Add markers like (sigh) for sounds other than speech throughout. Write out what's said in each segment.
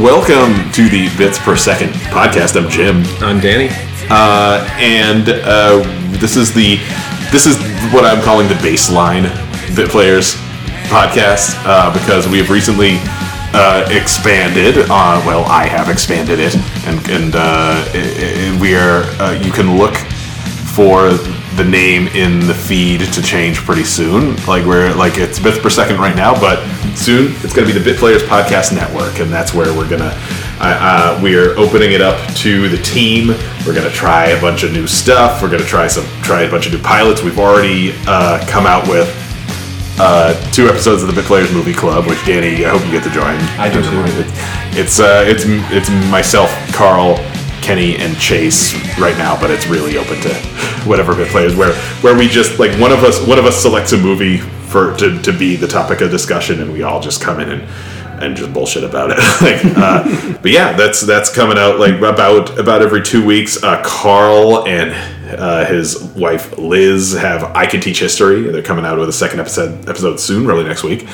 welcome to the Bits Per Second podcast. I'm Jim, I'm Danny. uh, and uh, this is the this is what I'm calling the baseline Bit Players podcast uh, because we have recently uh, expanded. Uh, well, I have expanded it, and and uh, i- i- we are. Uh, you can look for the name in the feed to change pretty soon. Like we're like it's bits per second right now, but soon it's going to be the Bit Players Podcast Network, and that's where we're gonna. Uh, uh, we are opening it up to the team. We're gonna try a bunch of new stuff. We're gonna try some try a bunch of new pilots. We've already uh, come out with uh, two episodes of the Bit Players Movie Club, which Danny, I hope you get to join. I do too. It's uh, it's it's myself, Carl, Kenny, and Chase right now, but it's really open to whatever Bit Players where where we just like one of us one of us selects a movie for to, to be the topic of discussion, and we all just come in and and just bullshit about it. (laughs) like, uh, but yeah, that's that's coming out like about about every two weeks. Uh, Carl and uh, his wife Liz have I Can Teach History. They're coming out with a second episode episode soon, really next week,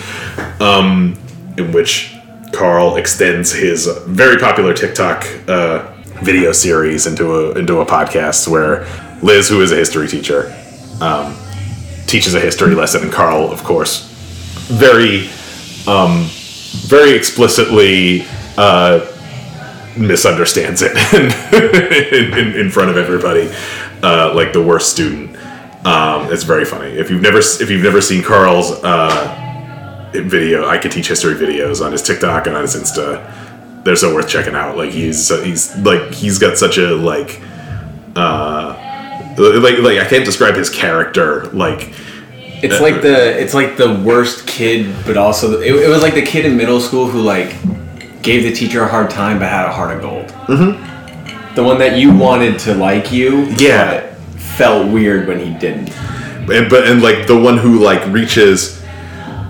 um, in which Carl extends his very popular TikTok uh, video series into a into a podcast where Liz, who is a history teacher, um, teaches a history lesson, and Carl, of course, very um, very explicitly uh, misunderstands it (laughs) in, in, in front of everybody, uh, like the worst student. Um, it's very funny. If you've never if you've never seen Carl's uh, video, I could teach history videos on his TikTok and on his Insta. They're so worth checking out. Like he's he's like he's got such a like uh like like I can't describe his character like It's like the it's like the worst kid, but also it, it was like the kid in middle school who like gave the teacher a hard time but had a heart of gold. Mm-hmm. The one that you wanted to like you, Yeah. but felt weird when he didn't. and but and like the one who like reaches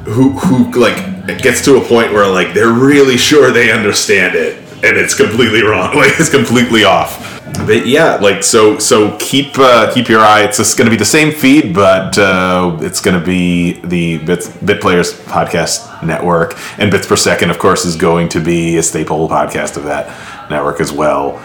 who who like gets to a point where like they're really sure they understand it and it's completely wrong (laughs) like it's completely off but yeah like so so keep uh, keep your eye. It's just going to be the same feed but uh, it's going to be the bits bit players podcast network. And bits per second of course is going to be a staple podcast of that network as well.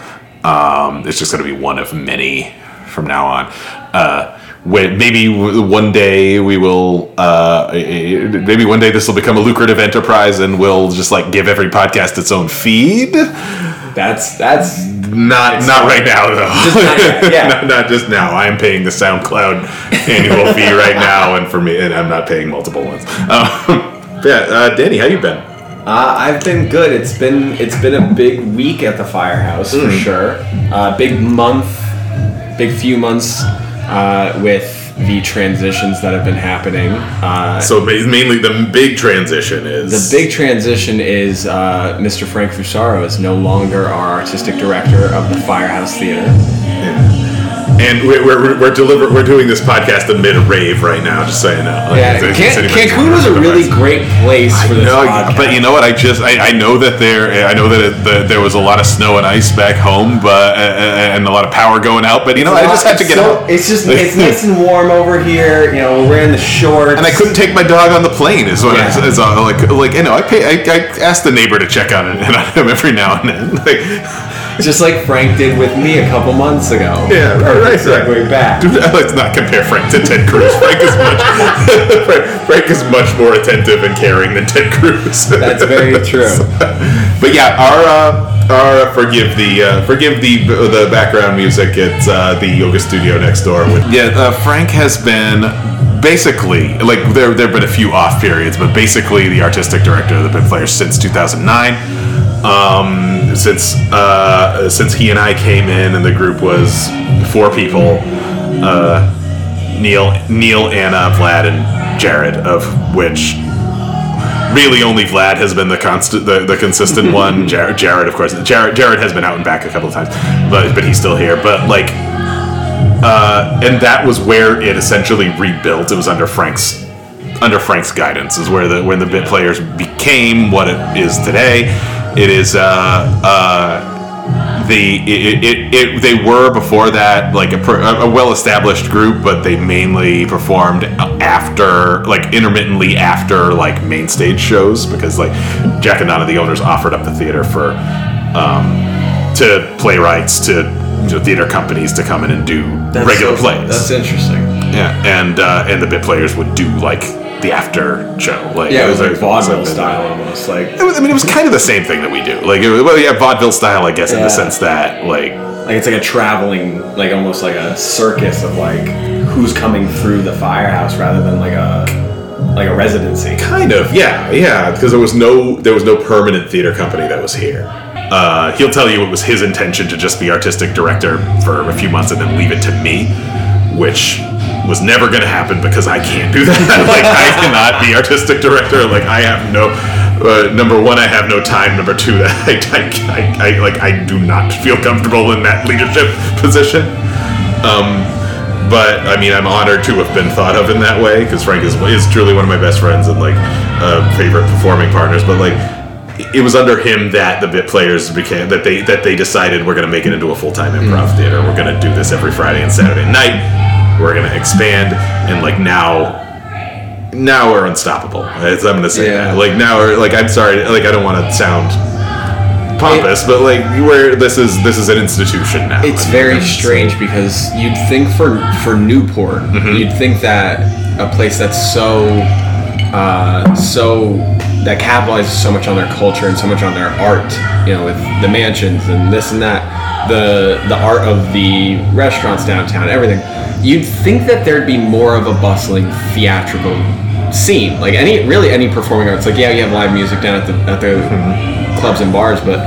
Um, it's just going to be one of many from now on. Uh, when maybe one day we will, uh, eh, eh, maybe one day this will become a lucrative enterprise, and we'll just like give every podcast its own feed. That's that's Not not right now though. Just not yet, (laughs) yeah. not, not just now. I'm paying the SoundCloud annual fee right now, and for me, and I'm not paying multiple ones. Um, (laughs) yeah, uh, Danny, how you been? Uh, I've been good. It's been it's been a big week at the firehouse for sure. Uh, big month, big few months uh, with the transitions that have been happening. Uh, So mainly the big transition is the big transition is uh, Mr. Frank Fusaro is no longer our artistic director of the Firehouse Theater. And we're, we're, we're, deliver, we're doing this podcast amid a rave right now, just so you know. Like, Yeah, it's- Can- it's- Cancun was a really great place for this No, podcast. but you know what? I just I, I know that there I know that it, the, there was a lot of snow and ice back home, but uh, and a lot of power going out. But you know, I just had to get so, out, It's just it's nice and warm over here. You know, we're wearing the shorts. and I couldn't take my dog on the plane. Is what Yeah. I, is like like you know I pay I, I asked the neighbor to check on it and on him every now and then. (laughs) Like, just like Frank did with me a couple months ago. Yeah, right. Segue back. Dude, let's not compare Frank to Ted Cruz. Frank is much (laughs) Frank, Frank is much more attentive and caring than Ted Cruz. That's very (laughs) true. But yeah, our uh, our forgive the uh, forgive the the background music. at uh, the yoga studio next door. With yeah, uh, Frank has been basically like there there have been a few off periods, but basically the artistic director of the Bit Players since 2009. Um, since uh, since he and I came in, and the group was four people. Uh, Neil, Neil, Anna, Vlad, and Jared, of which really only Vlad has been the constant, the, the consistent (laughs) one. Jared, Jared, of course, Jared, Jared has been out and back a couple of times, but but he's still here. But like, uh, and that was where it essentially rebuilt. It was under Frank's under Frank's guidance is where the when the bit players became what it is today. It is uh, uh, the it, it, it they were before that like a, a well-established group, but they mainly performed after like intermittently after like main stage shows because like Jack and Donna, the owners, offered up the theater for um, to playwrights to, to theater companies to come in and do regular so- plays. That's interesting. Yeah, and uh, and the bit players would do like the after show. Like Yeah, it was like vaudeville style almost. Like It was, I mean, it was kind of the same thing that we do. Like, it was, well, yeah, vaudeville style, I guess, in the sense that like like it's like a traveling, like almost like a circus of like who's coming through the firehouse rather than like a like a residency. Kind of, yeah, yeah, because there was no there was no permanent theater company that was here. Uh, he'll tell you it was his intention to just be artistic director for a few months and then leave it to me, which was never going to happen because I can't do that. (laughs) like I cannot be artistic director. Like I have no. Uh, number one, I have no time. Number two, that (laughs) I, I, I, I like I do not feel comfortable in that leadership position. Um, but I mean, I'm honored to have been thought of in that way because Frank is is truly one of my best friends and like uh, favorite performing partners. But like, it was under him that the bit players became that they that they decided we're going to make it into a full time improv theater. We're going to do this every Friday and Saturday night. We're going to expand and like now. Now we're unstoppable. I'm gonna say Yeah. that. Like now, we're, like I'm sorry. Like I don't want to sound pompous, but like where this is this is an institution now. It's very strange because you'd think for for Newport, Mm-hmm. you'd think that a place that's so uh, so that capitalizes so much on their culture and so much on their art, you know, with the mansions and this and that, the the art of the restaurants downtown, everything. You'd think that there'd be more of a bustling theatrical scene, like any really any performing arts. Like yeah, you have live music down at the at the Mm-hmm. clubs and bars, but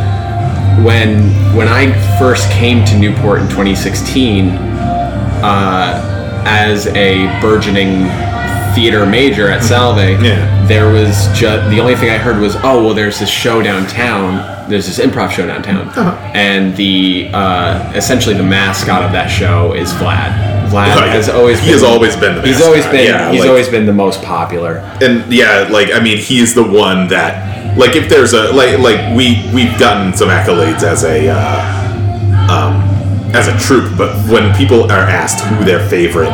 when when I first came to Newport in 2016 uh, as a burgeoning theater major at Salve, Yeah. there was just the only thing I heard was, oh well, there's this show downtown. There's this improv show downtown, and the uh, essentially the mascot of that show is Vlad. Vlad Right. has always He has always been the he's always been yeah, he's like- always been the most popular. and yeah, like I mean, he's the one that, like, if there's a like, like we we've gotten some accolades as a, uh, um, as a troupe, but when people are asked who their favorite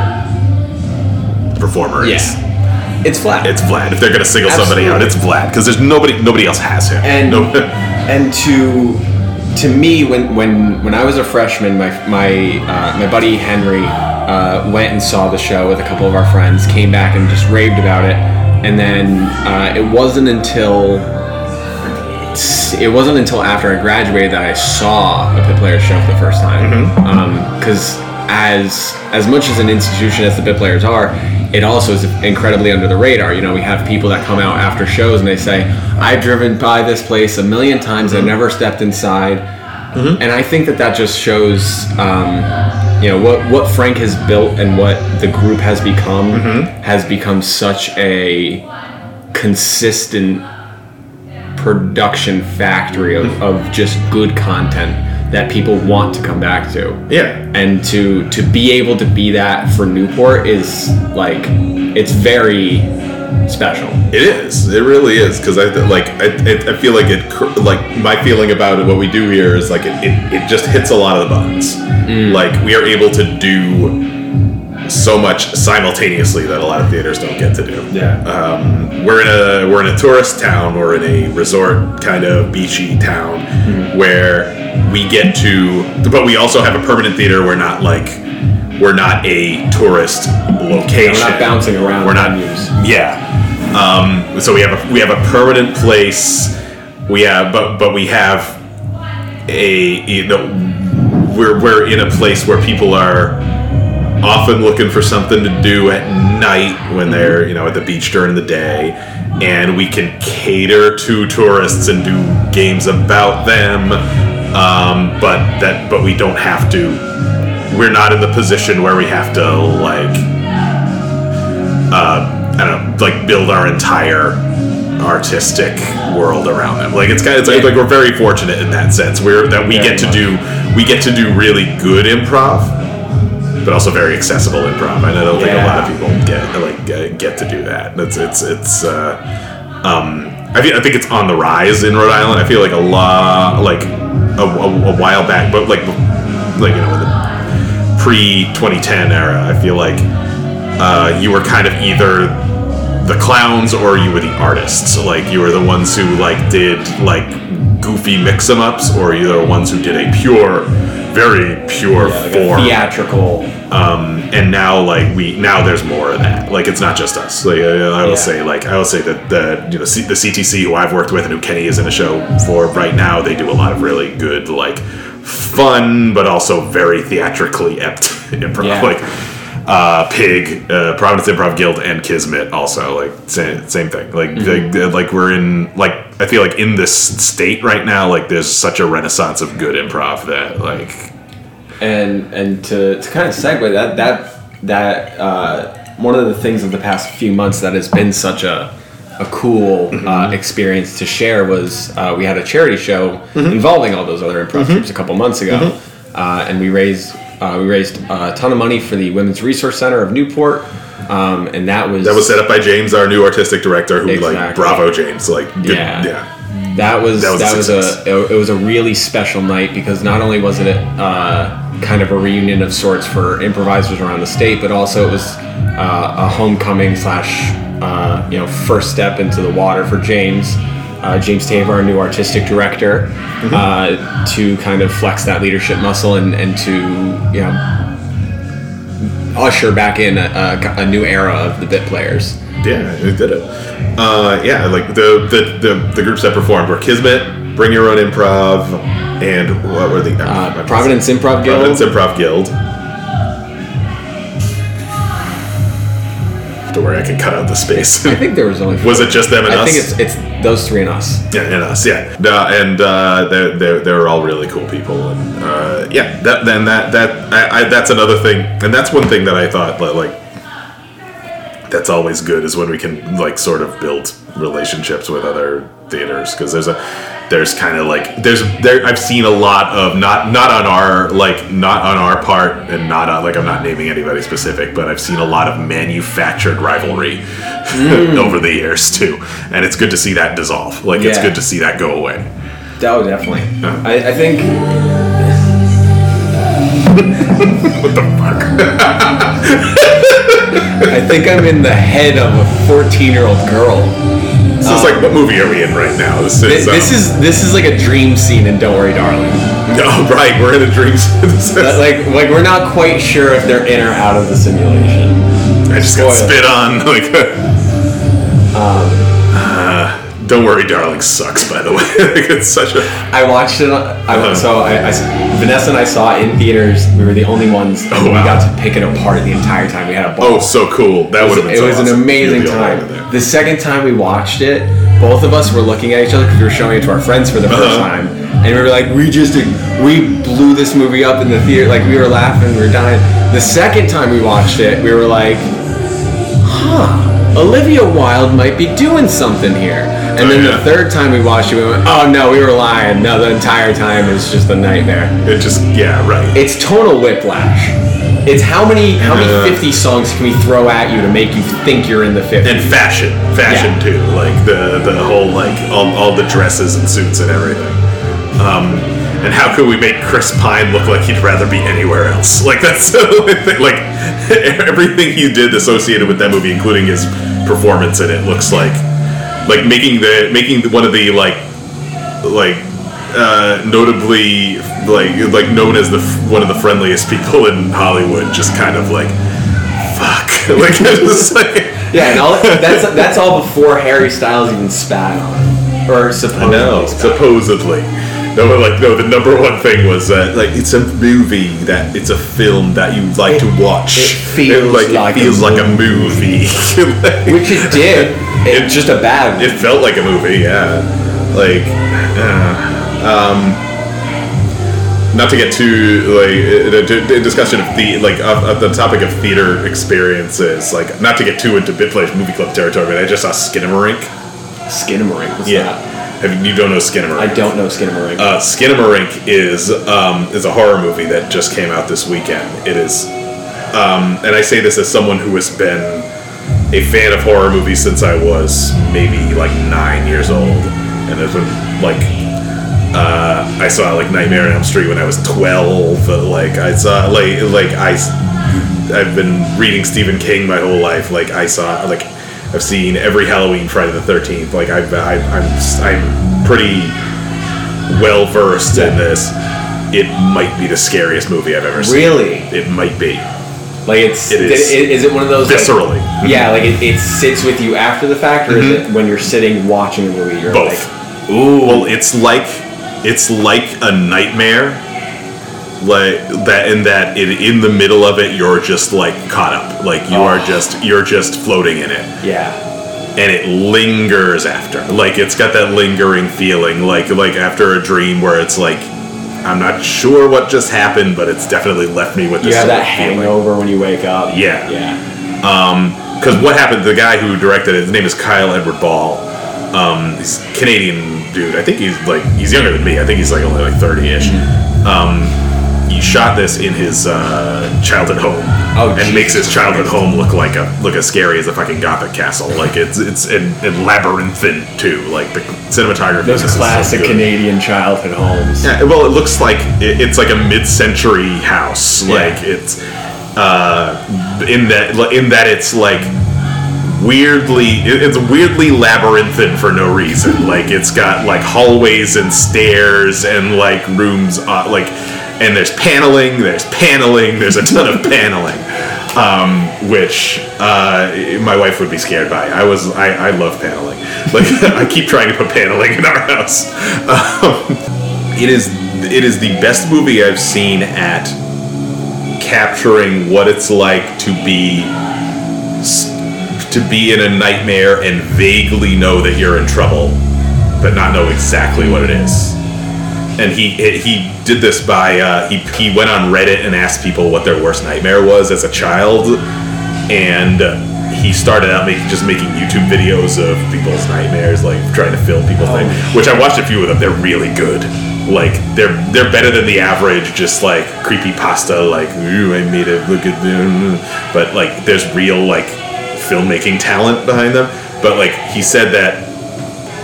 performer is, Yeah, it's Vlad. it's Vlad. If they're gonna single somebody out, it's Vlad because there's nobody nobody else has him. and no, (laughs) and to to me when when when I was a freshman my my uh, my buddy Henry uh, went and saw the show with a couple of our friends came back and just raved about it and then uh, it wasn't until it wasn't until after I graduated that I saw a Bit Players show for the first time. Because as as much as an institution as the Bit Players are, it also is incredibly under the radar. You know, we have people that come out after shows and they say, "I've driven by this place a million times. I've mm-hmm. never stepped inside." Mm-hmm. And I think that that just shows, um, you know, what what Frank has built and what the group has become mm-hmm. has become such a consistent production factory of, of just good content that people want to come back to. yeah, And to to be able to be that for Newport is like it's very special. It is. It really is because I like. I, it, I feel like it. Like my feeling about it, what we do here is like it. It, it just hits a lot of the buttons. Mm. Like we are able to do so much simultaneously that a lot of theaters don't get to do. Yeah. Um, we're in a we're in a tourist town. We're in a resort kind of beachy town where we get to, but we also have a permanent theater. We're not like we're not a tourist location. We're not bouncing around We're not. venues. Yeah. Um, so we have a we have a permanent place. We have, but but we have a you know we're we're in a place where people are often looking for something to do at night when they're you know at the beach during the day. And we can cater to tourists and do games about them. Um, but that but we don't have to we're not in the position where we have to like uh, I don't know like build our entire artistic world around them. Like it's kind of it's like, like we're very fortunate in that sense. We're that we get to do we get to do really good improv but also very accessible improv. And I don't think a lot of people get like get, to do that. It's it's it's. Uh, um, I, feel, I think it's on the rise in Rhode Island. I feel like a lot like a, a, a while back, but like like you know in the pre 2010 era, I feel like uh, you were kind of either the clowns or you were the artists. Like you were the ones who like did like goofy mix em ups, or you were the ones who did a pure, very pure Yeah, like form. theatrical. Um, and now like we now there's more of that. Like it's not just us. Like I, I will Yeah. say like I will say that the you know C- the CTC who I've worked with and who Kenny is in a show for right now, they do a lot of really good like fun but also very theatrically ept (laughs) improv. Yeah. Like uh, Pig, uh, Providence Improv Guild, and Kismet also like same, same thing. Like Mm-hmm. like like we're in like I feel like in this state right now like there's such a renaissance of good improv that like and and to, to kind of segue that that that uh, one of the things of the past few months that has been such a a cool uh, experience to share was uh, we had a charity show involving all those other improv groups a couple months ago, uh, and we raised uh, we raised a ton of money for the Women's Resource Center of Newport, um, and that was That was set up by James, our new artistic director, who like bravo James, like good, Yeah. yeah. That was That that was was, a a, it was a really special night because not only was it a, uh, kind of a reunion of sorts for improvisers around the state, but also it was uh, a homecoming slash uh, you know first step into the water for James. Uh, James Tabor, our new artistic director, Mm-hmm. uh, to kind of flex that leadership muscle and, and to you know usher back in a, a, a new era of the bit players. Yeah, it did it. Uh, yeah, like the, the the the groups that performed were Kismet, Bring Your Own Improv, and what were the Uh, Providence Improv Guild. Providence Improv Guild. To where I can cut out the space. I think there was only. (laughs) was it just them and I us? I think it's it's those three and us. Yeah, and us, yeah, uh, and uh, they're, they're they're all really cool people, and uh, yeah, that then that that I, I, that's another thing, and that's one thing that I thought li- like that's always good is when we can like sort of build relationships with other theaters because there's a there's kind of like there's there I've seen a lot of not not on our like not on our part and not on, like I'm not naming anybody specific but I've seen a lot of manufactured rivalry (laughs) over the years too and it's good to see that dissolve like it's good to see that go away Oh, definitely. Uh. I, I think (laughs) what the fuck (laughs) I think I'm in the head of a 14 year old girl. This is like what movie are we in right now this Thi- is, um, This is this is like a dream scene in Don't Worry, Darling. (laughs) oh right we're in a dream (laughs) But, Like like we're not quite sure if they're in or out of the simulation. I just got spit on. (laughs) Like, uh, don't worry, darling. Sucks, by the way. (laughs) like, it's such a. I watched it. on- I, Uh-huh. So I Vanessa and I saw it in theaters. We were the only ones. Oh, wow. We got to pick it apart the entire time. We had a ball. Oh, so cool. That would have been. it so was an amazing You'd be all over time. The second time we watched it, both of us were looking at each other because we were showing it to our friends for the 1st Uh-huh. time, and we were like, "We just we blew this movie up in the theater. Like we were laughing, we were dying." The second time we watched it, we were like, "Huh, Olivia Wilde might be doing something here." And Oh, then yeah. the third time we watched it, we went, "Oh no, we were lying. No, the entire time is just a nightmare." It just. Yeah. Right. It's tonal whiplash. It's how many how many Uh. 50 songs can we throw at you to make you think you're in the 50s? and fashion, fashion Yeah. too. Like the the whole like all, all the dresses and suits and everything. Um, and how could we make Chris Pine look like he'd rather be anywhere else? (laughs) Like that's (laughs) the only thing, like (laughs) everything he did associated with that movie, including his performance in it, looks like like making the making the, one of the like like uh, notably like like known as the one of the friendliest people in Hollywood, just kind of like fuck, (laughs) like like. (laughs) Yeah, and all that's that's all before Harry Styles even spat on him, or supposedly. No, spat. supposedly. No, like no. The number one thing was that like it's a movie that it's a film that you like to watch. it feels like, like it a feels like a movie. (laughs) Which it did. It- It's just a bad. it felt like a movie, yeah. Like, uh, um, not to get too like the, discussion of the like of, of the topic of theater experiences. Like, not to get too into Bit Players movie club territory, but I just saw Skinamarink. Skinamarink. What's Yeah, that? Have, you don't know Skinamarink? I don't know Skinamarink. Uh, Skinamarink is um, is a horror movie that just came out this weekend. It is, um, and I say this as someone who has been a fan of horror movies since I was maybe like nine years old, and has been like Uh, I saw like Nightmare on Elm Street when I was twelve. Like I saw like like I I've been reading Stephen King my whole life. Like I saw like I've seen every Halloween Friday the Thirteenth. Like I've, I, I'm I'm pretty well versed in this. It might be the scariest movie I've ever seen. Really? It might be Like it's It is. i- is it one of those like- viscerally. Mm-hmm. yeah, like it, it sits with you after the fact, or is it when you're sitting watching a movie? You're Both. like, ooh, Well, it's like it's like a nightmare, like that. In that, in, in the middle of it, you're just like caught up. Like you are Oh. just you're just floating in it, yeah, and it lingers after. Like it's got that lingering feeling, like like after a dream where it's like. I'm not sure what just happened, but it's definitely left me with you have that of feeling. hangover when you wake up. Yeah. yeah. because what happened the guy who directed it his name is kyle edward ball um, he's a canadian dude i think he's like he's younger than me i think he's like only like 30ish um, he shot this in his uh, childhood home Oh, and makes his childhood home look like a look as scary as a fucking gothic castle like it's it's labyrinthine too like the cinematography Those in this is so classic good. Canadian childhood homes. Yeah, well, it looks like it, it's like a mid-century house. Yeah. Like it's uh, in that in that it's like weirdly it's weirdly labyrinthine for no reason. Like it's got like hallways and stairs and like rooms uh, like and there's paneling. There's paneling. There's a ton of paneling. Um, which uh, my wife would be scared by. I was I, I love paneling. Like (laughs) I keep trying to put paneling in our house. Um, it is it is the best movie I've seen at capturing what it's like to be to be in a nightmare and vaguely know that you're in trouble, but not know exactly what it is. And he he did this by uh, he he went on Reddit and asked people what their worst nightmare was as a child, and he started out making just making YouTube videos of people's nightmares, like trying to fill people's nightmares. Which I watched a few of them. They're really good. Like they're they're better than the average, just like creepy pasta. Like ooh, I made it look at them, but like there's real like filmmaking talent behind them. But like he said that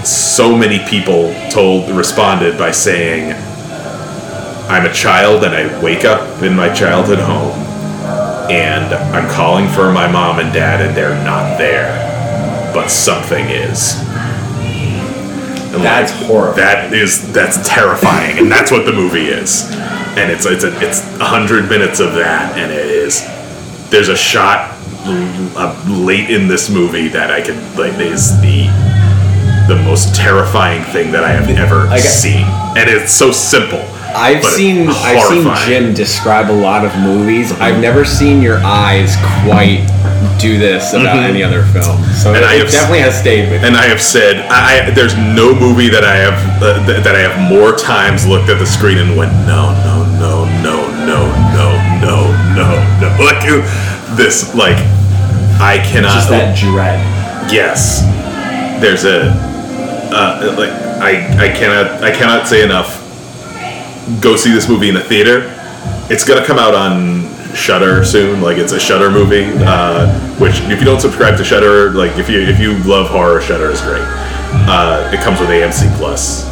so many people told responded by saying I'm a child and I wake up in my childhood home and I'm calling for my mom and dad and they're not there. But something is. And, That's horrifying. that is that's terrifying and that's what the movie is. And it's it's a, it's a hundred minutes of that and it is. There's a shot uh, late in this movie that I can like is the the most terrifying thing that I have ever I got- seen, and it's so simple. I've seen I've seen. Jim describe a lot of movies. I've never seen your eyes quite do this about any other film. So Mm-hmm. And it, I have s- definitely has stayed with me. And I have said, I, I there's no movie that I have uh, th- that I have more times looked at the screen and went, no, no, no, no, no, no, no, no, no. (laughs) Like this, like I cannot. Just that dread. Yes, there's a uh, like I I cannot I cannot say enough. Go see this movie in a theater. It's gonna come out on Shudder soon. Like it's a Shudder movie. Uh, which if you don't subscribe to Shudder, like if you if you love horror, Shudder is great. Uh, it comes with AMC Plus.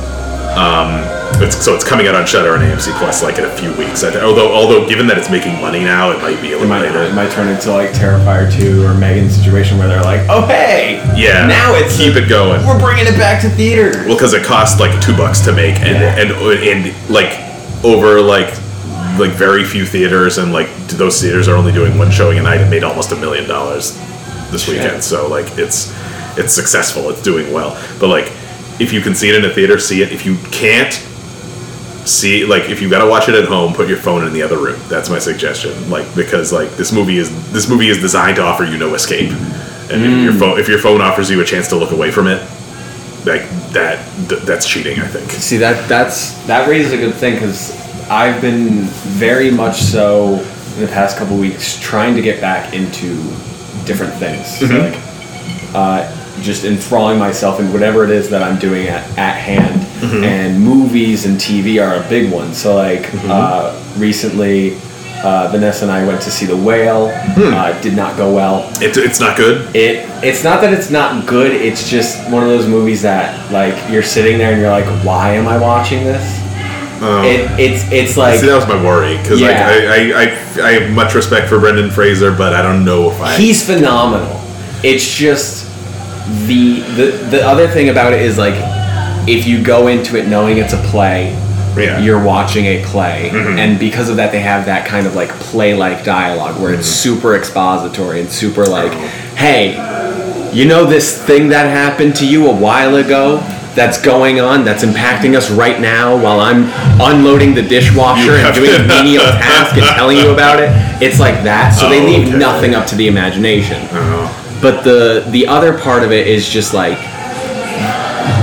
Um, it's, so it's coming out on Shudder and AMC Plus like in a few weeks. I th- although although given that it's making money now, it might be a It might, later. it might turn into like Terrifier 2 or Megan's situation where they're like, oh hey, Yeah. now it's keep it going. we're bringing it back to theater. Well, because it cost like two bucks to make, and Yeah. and and like over like like very few theaters, and like those theaters are only doing one showing a night. It made almost a million dollars this Shit. weekend. So like it's it's successful. It's doing well. But like if you can see it in a theater, see it. If you can't see like if you got to watch it at home put your phone in the other room. That's my suggestion. Like because like this movie is this movie is designed to offer you no escape. And if your phone if your phone offers you a chance to look away from it like that th- that's cheating i think. See that that's that raises a good thing because I've been very much so in the past couple weeks trying to get back into different things, Mm-hmm. like uh, just enthralling myself in whatever it is that I'm doing at, at hand. Mm-hmm. And movies and TV are a big one. So like uh, recently, Uh, Vanessa and I went to see The Whale. Uh, did not go well. It, it's not good. It it's not that it's not good. It's just one of those movies that like you're sitting there and you're like, why am I watching this? Oh. It it's it's like See, that was my worry because Yeah. like I, I, I, I have much respect for Brendan Fraser, but I don't know if I. he's phenomenal. It's just the the the other thing about it is like if you go into it knowing it's a play, Yeah. you're watching a play, Mhm. and because of that, they have that kind of like play-like dialogue where it's super expository and super like, hey, you know this thing that happened to you a while ago. That's going on. That's impacting us right now while I'm unloading the dishwasher and doing a menial (laughs) task and telling you about it. It's like that. So they Oh, leave okay. nothing up to the imagination. Oh. But the the other part of it is just like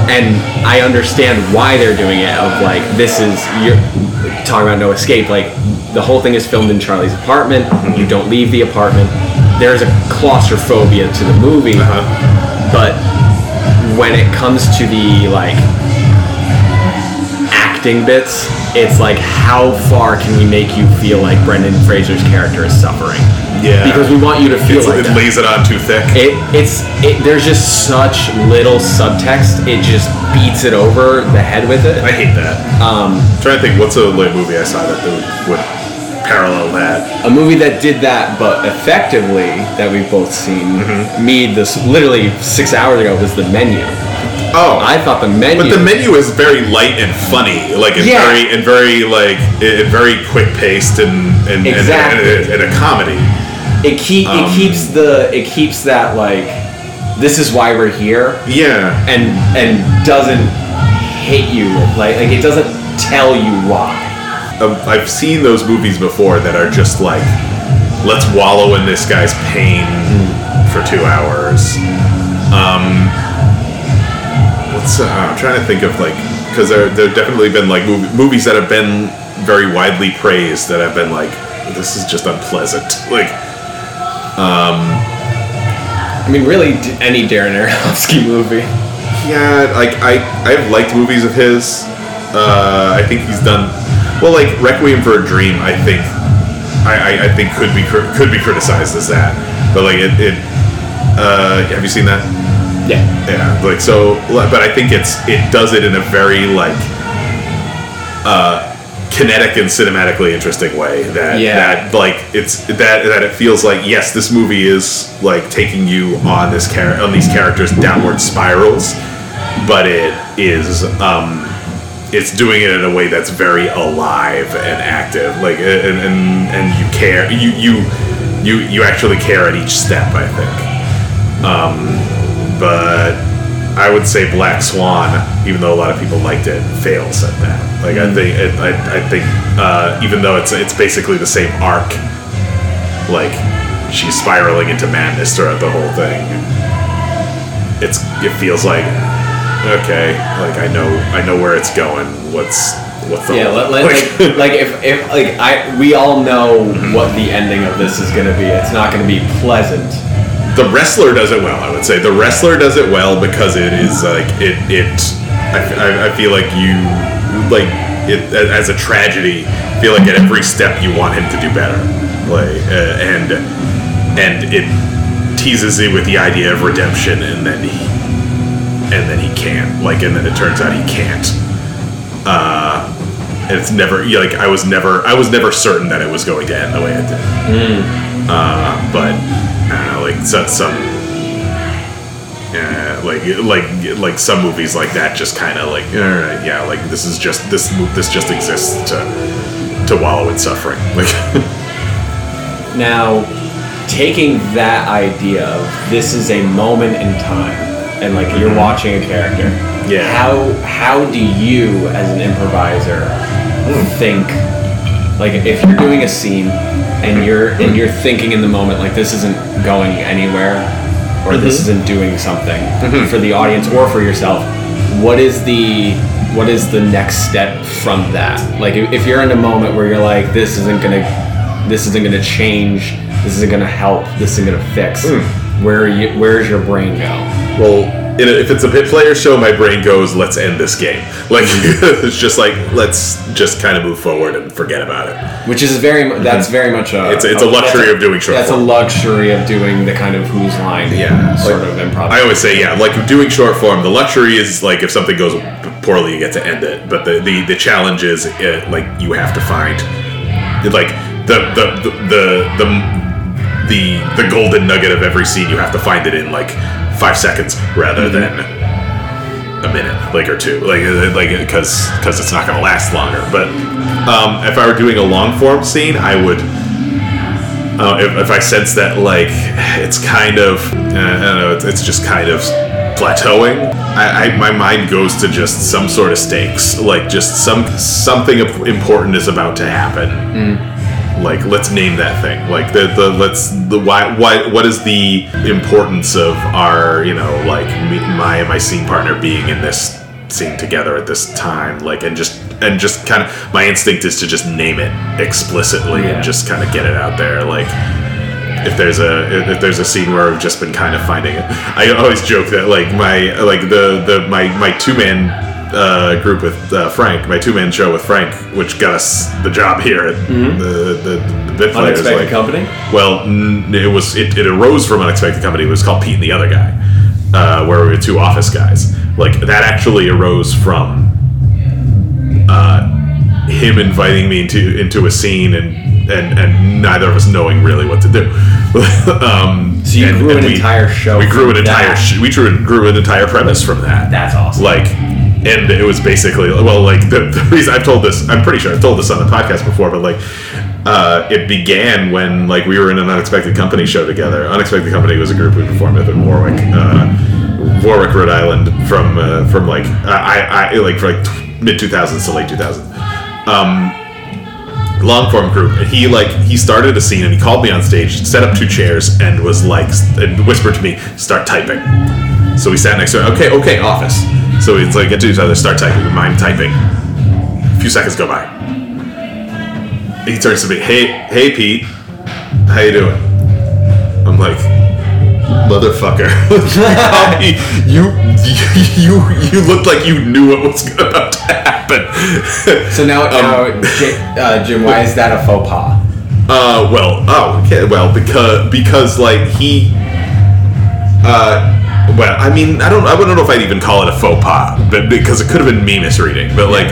and I understand why they're doing it of like this is you're talking about no escape like the whole thing is filmed in Charlie's apartment you don't leave the apartment. There's a claustrophobia to the movie Uh-huh. but when it comes to the like acting bits it's like how far can we make you feel like Brendan Fraser's character is suffering Yeah. because we want you to feel It's, like it that. lays it on too thick. It it's it, there's just such little subtext. It just beats it over the head with it. I hate that. Um, trying to think, what's a late movie I saw that would, would parallel that? a movie that did that, but effectively that we've both seen. Mm-hmm. Me, this literally six hours ago was the menu. Oh, I thought the menu. But the menu is very light and funny, like and Yeah. very and very like and very quick paced and and, Exactly. and, and, and a comedy. It keep um, it keeps the it keeps that like this is why we're here Yeah, and and doesn't hit you like like it doesn't tell you why. um, I've seen those movies before that are just like, let's wallow in this guy's pain for two hours. Um, what's uh, I'm trying to think of like because there there definitely been like movie, movies that have been very widely praised that have been like this is just unpleasant. (laughs) Like I mean, really, d- any Darren Aronofsky (laughs) movie. Yeah, like I I've liked movies of his. Uh, I think he's done well. Like Requiem for a Dream, I think I, I, I think could be could be criticized as that. But like it, it uh, have you seen that? Yeah. Yeah, like so. But I think it's it does it in a very like uh, kinetic and cinematically interesting way. That Yeah. that like it's that that it feels like yes, this movie is like taking you on this char- on these characters downward spirals, but it is um it's doing it in a way that's very alive and active. Like and and, and you care you you you you actually care at each step. I think um but I would say Black Swan, even though a lot of people liked it, fails at that. Like I think, it, I, I think, uh, even though it's it's basically the same arc, like she's spiraling into madness throughout the whole thing. It's it feels like okay, like I know I know where it's going. What's what's the Yeah, let, let, (laughs) like, like if, if like I we all know what the ending of this is gonna be. It's not gonna be pleasant. The wrestler does it well. I would say the wrestler does it well because it is like it. It. I, I, I feel like you like it as a tragedy. Feel like at every step you want him to do better. Like uh, and and it teases you with the idea of redemption, and then he and then he can't. Like and then it turns out he can't. Uh, it's never like I was never I was never certain that it was going to end the way it did uh, but I don't know, like so, some, yeah, uh, like like like some movies like that just kind of like, all right, yeah, like this is just this this just exists to to wallow in suffering. (laughs) Like, Now, taking that idea of this is a moment in time, and like you're mm-hmm. watching a character. Yeah. How how do you, as an improviser, hmm. think? Like if you're doing a scene and you're and you're thinking in the moment like this isn't going anywhere, or this mm-hmm. isn't doing something mm-hmm. for the audience or for yourself. What is the what is the next step from that? Like if you're in a moment where you're like this isn't gonna this isn't gonna change, this isn't gonna help, this isn't gonna fix. Mm. Where are you? Where's your brain go? well, in a, if it's a bit player show, my brain goes, "Let's end this game." (laughs) Like it's just like let's just kind of move forward and forget about it. Which is very mu- that's very much a It's- it's a luxury that's of doing short That's form. a luxury of doing the kind of whose line Yeah, sort like, of improv. I always say, yeah, like doing short form. The luxury is like if something goes poorly, you get to end it. But the the, the challenge is uh, like you have to find like the the the the the the, the golden nugget of every scene. You have to find it in like five seconds rather than a minute, like or two, like uh, like because because it's not going to last longer. But um, if I were doing a long form scene, I would uh, if, if I sense that like it's kind of uh, I don't know it's, it's just kind of plateauing I, I my mind goes to just some sort of stakes like just some something important is about to happen like let's name that thing. Like the, the let's the why why what is the importance of our you know like me, my and my scene partner being in this scene together at this time? Like and just and just kind of my instinct is to just name it explicitly Yeah. and just kind of get it out there. Like if there's a if there's a scene where I've just been kind of finding it I always joke that like my like the the my my two man uh, group with uh, Frank my two man show with Frank which got us the job here at the, the the bit Unexpected like company. well, n- it was it, it arose from unexpected company. It was called Pete and the Other Guy, uh, where we were two office guys. Like that actually arose from uh, him inviting me into into a scene and and and neither of us knowing really what to do. (laughs) um, So you and- grew and an we- entire show We grew an entire sh- we grew, grew an entire premise from that That's awesome. like and it was basically well like the, the reason i've told this i'm pretty sure i've told this on the podcast before but like uh, it began when like we were in an unexpected company show together. Unexpected company was a group we performed with in warwick uh, warwick rhode island from uh, from like i i like for like mid 2000s to late 2000s um long form group. And he like he started a scene and he called me on stage set up two chairs and was like and whispered to me start typing. So we sat next to him. Okay okay office so it's like get to each other start typing mind typing. A few seconds go by. He turns to me hey hey pete. How you doing? I'm like motherfucker. (laughs) You, you you you looked like you knew what was about to happen. So now, now J- uh, Jim, why is that a faux pas? Uh, well, oh, okay, well, because because like he, uh, well, I mean, I don't, I don't know if I'd even call it a faux pas, but because it could have been me misreading, but like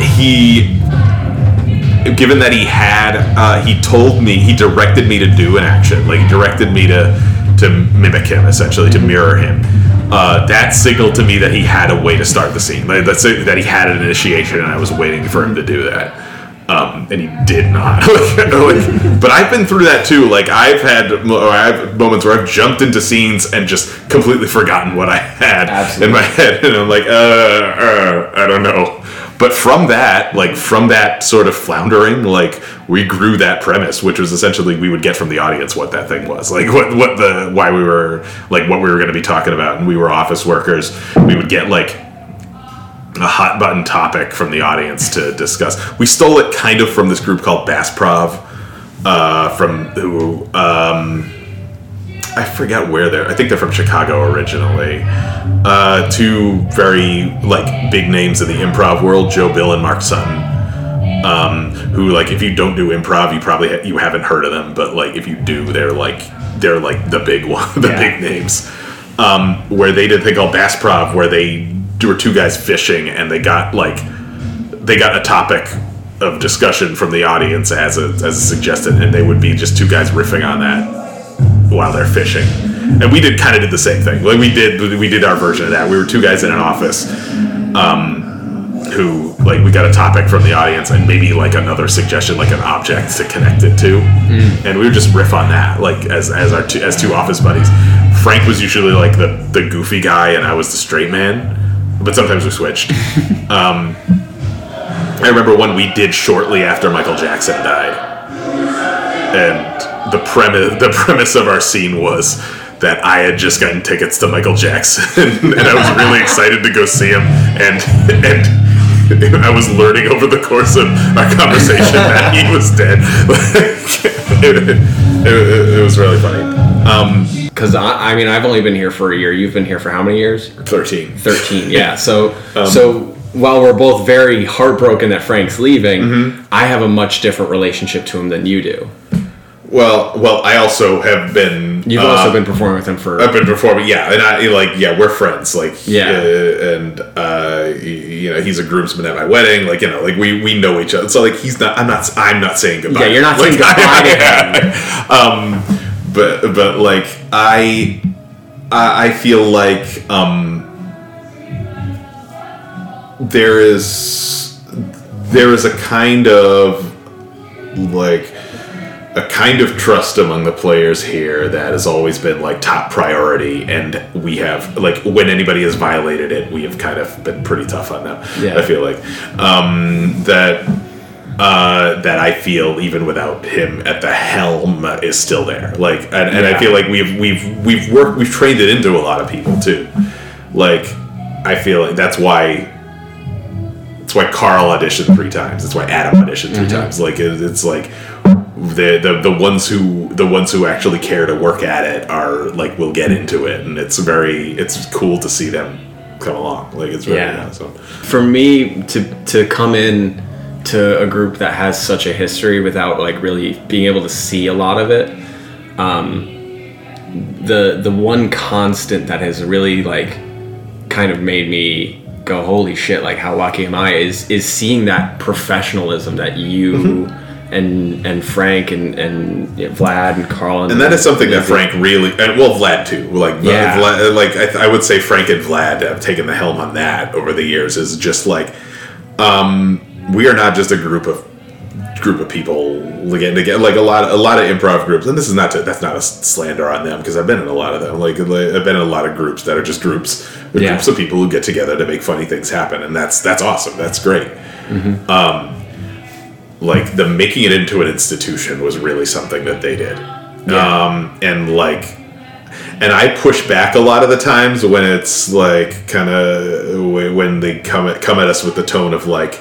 he, given that he had, uh, he told me, he directed me to do an action, like he directed me to to mimic him, essentially, to mirror him. Uh, that signaled to me that he had a way to start the scene. Like, that's that he had an initiation, and I was waiting for him to do that um, and he did not. (laughs) Like, but I've been through that too. Like I've had, or I have moments where I've jumped into scenes and just completely forgotten what I had Absolutely. in my head, (laughs) and I'm like, uh, uh, I don't know. But from that, like from that sort of floundering, like we grew that premise, which was essentially we would get from the audience what that thing was, like what what the why we were like what we were going to be talking about, and we were office workers. We would get like a hot button topic from the audience to discuss. We stole it kind of from this group called Bass Prov, uh, from who um, I forget where they're. I think they're from Chicago originally. Uh, two very like big names in the improv world, Joe Bill and Mark Sutton. Um, who like if you don't do improv, you probably ha- you haven't heard of them, but like if you do, they're like they're like the big (laughs) one, the Yeah. big names. Um, where they did a thing called Bass Prov, where they were two guys fishing and they got like they got a topic of discussion from the audience as a as a suggested, and they would be just two guys riffing on that while they're fishing. And we did kind of did the same thing. Like we did we did our version of that. We were two guys in an office um, who like we got a topic from the audience and maybe like another suggestion like an object to connect it to. And we would just riff on that like as as our two, as two office buddies. Frank was usually like the the goofy guy and I was the straight man. But sometimes we switched. (laughs) um, I remember one we did shortly after Michael Jackson died and the premise the premise of our scene was that I had just gotten tickets to Michael Jackson (laughs) and I was really excited to go see him and and I was learning over the course of our conversation (laughs) that he was dead. it, it- it was really funny. Um, because I, I mean I've only been here for a year. You've been here for how many years? Thirteen. 13 yeah (laughs) so Um, so while we're both very heartbroken that frank's leaving Mm-hmm. i have a much different relationship to him than you do Well, well, I also have been. you've uh, also been performing with him for I've been performing, yeah, and I like, yeah, we're friends, like, Yeah. uh, and uh, you know, he's a groomsman at my wedding, like, you know, like we we know each other, so like, he's not, I'm not, I'm not saying goodbye. Yeah, you're not saying Like, goodbye to (laughs) him. (laughs) um, but but like I, I feel like um, there is there is a kind of like a kind of trust among the players here that has always been like top priority and we have like when anybody has violated it we have kind of been pretty tough on them Yeah. i feel like um that uh that i feel even without him at the helm is still there like and, and i feel like we've we've we've worked we've trained it into a lot of people too like i feel like that's why that's why Carl auditioned three times. That's why Adam auditioned 3 times. Like it, it's like the, the the ones who the ones who actually care to work at it are like will get into it, and it's very it's cool to see them come along. Like it's very Yeah. awesome. for me to to come in to a group that has such a history without like really being able to see a lot of it um the the one constant that has really like kind of made me go holy shit like how lucky am i is is seeing that professionalism that you Mm-hmm. and and frank and and vlad and carl And and that is something that Frank really, and well, Vlad too. Like, Yeah. Vlad, like I, I would say, Frank and Vlad have taken the helm on that over the years. Is just like, um, we are not just a group of group of people getting together. Like a lot, a lot of improv groups, and this is not to, that's not a slander on them because I've been in a lot of them. Like, like, I've been in a lot of groups that are just groups, Yeah. groups of people who get together to make funny things happen, and that's that's awesome. That's great. Um, like the making it into an institution was really something that they did Yeah. um, and like and i push back a lot of the times when it's like kind of when they come at, come at us with the tone of like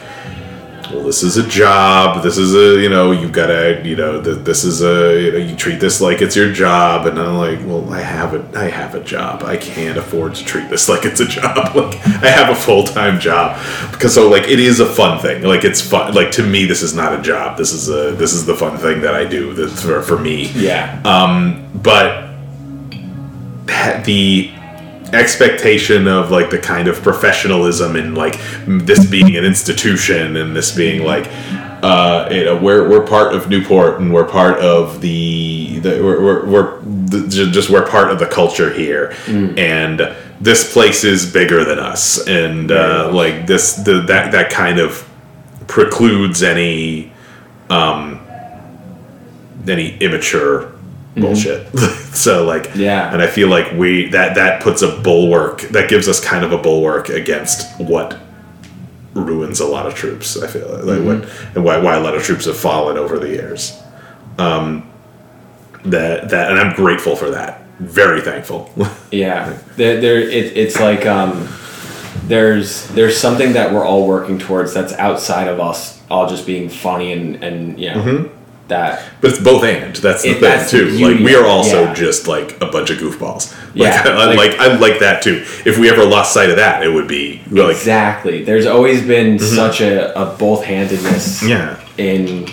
well this is a job. This is a you know you've gotta you know th- this is a you know you treat this like it's your job. And i'm like well i have a i have a job. I can't afford to treat this like it's a job. (laughs) Like i have a full-time job. Because so like it is a fun thing. Like it's fun like to me this is not a job. This is a this is the fun thing that i do that's for, for me. Yeah. Um, but the expectation of like the kind of professionalism and like this being an institution and this being like uh you know we're we're part of Newport and we're part of the the we're we're, just we're part of the culture here. And this place is bigger than us. And uh like this the that that kind of precludes any um, any immature bullshit. (laughs) so like Yeah. and I feel like we that that puts a bulwark that gives us kind of a bulwark against what ruins a lot of troupes. I feel like what and why why a lot of troupes have fallen over the years. Um, that that and I'm grateful for that. Very thankful. (laughs) Yeah, there, there it, it's like um, there's there's something that we're all working towards that's outside of us all just being funny and and you know that But it's both and. That's the It- thing that's the too. Like we are also yeah. just like a bunch of goofballs. Like, Yeah, (laughs) I like- like I like that too. If we ever lost sight of that, it would be like exactly. There's always been such a, a both handedness. yeah. in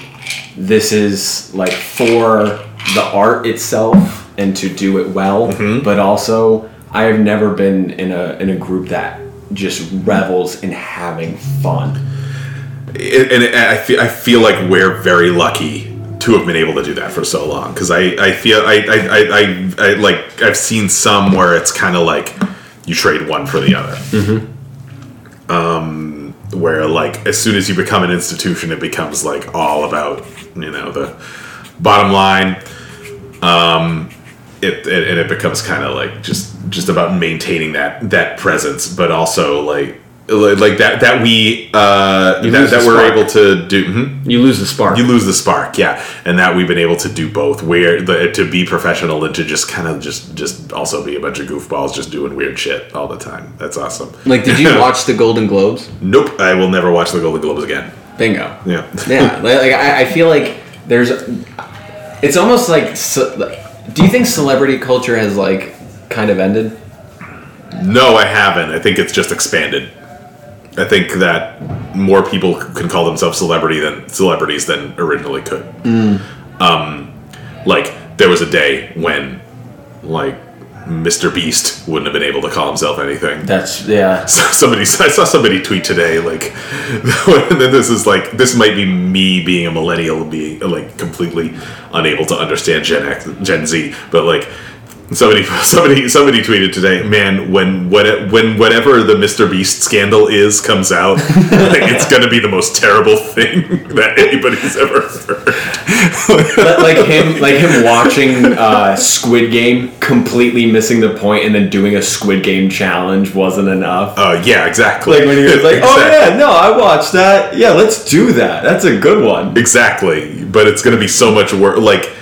this is like for the art itself and to do it well, Mm-hmm. but also I have never been in a in a group that just revels in having fun. it, and it, I feel I feel like we're very lucky to have been able to do that for so long because I, I feel I I, I, I like I've seen some where it's kind of like you trade one for the other. Um, where like as soon as you become an institution, it becomes like all about you know the bottom line. Um, it, it and it becomes kind of like just just about maintaining that that presence, but also like like that that we uh, that, that we're able to do. mhm. You lose the spark. You lose the spark, yeah, and that we've been able to do both. Where the, to be professional and to just kind of just just also be a bunch of goofballs, just doing weird shit all the time. That's awesome. Like, did you (laughs) watch the Golden Globes? Nope, I will never watch the Golden Globes again. Bingo. Yeah, yeah, (laughs) like, I, I feel like there's. It's almost like, Do you think celebrity culture has like kind of ended? No, I haven't. I think it's just expanded. I think that more people can call themselves celebrity than celebrities than originally could. Um, like there was a day when, like, Mr. Beast wouldn't have been able to call himself anything. That's yeah. (laughs) So somebody, (laughs) I saw somebody tweet today, like, (laughs) that this is like, this might be me being a millennial, being like completely unable to understand Gen X, Gen Z, but like, somebody, somebody, somebody tweeted today, man, when when when whatever the Mr. Beast scandal is comes out, like, it's gonna be the most terrible thing (laughs) that anybody's ever heard. like him, like him watching uh, Squid Game, completely missing the point, and then doing a Squid Game challenge wasn't enough. Uh, yeah, exactly. Like when he was like, "Oh yeah, no, I watched that. Yeah, let's do that. That's a good one." Exactly, but it's gonna be so much work. Like,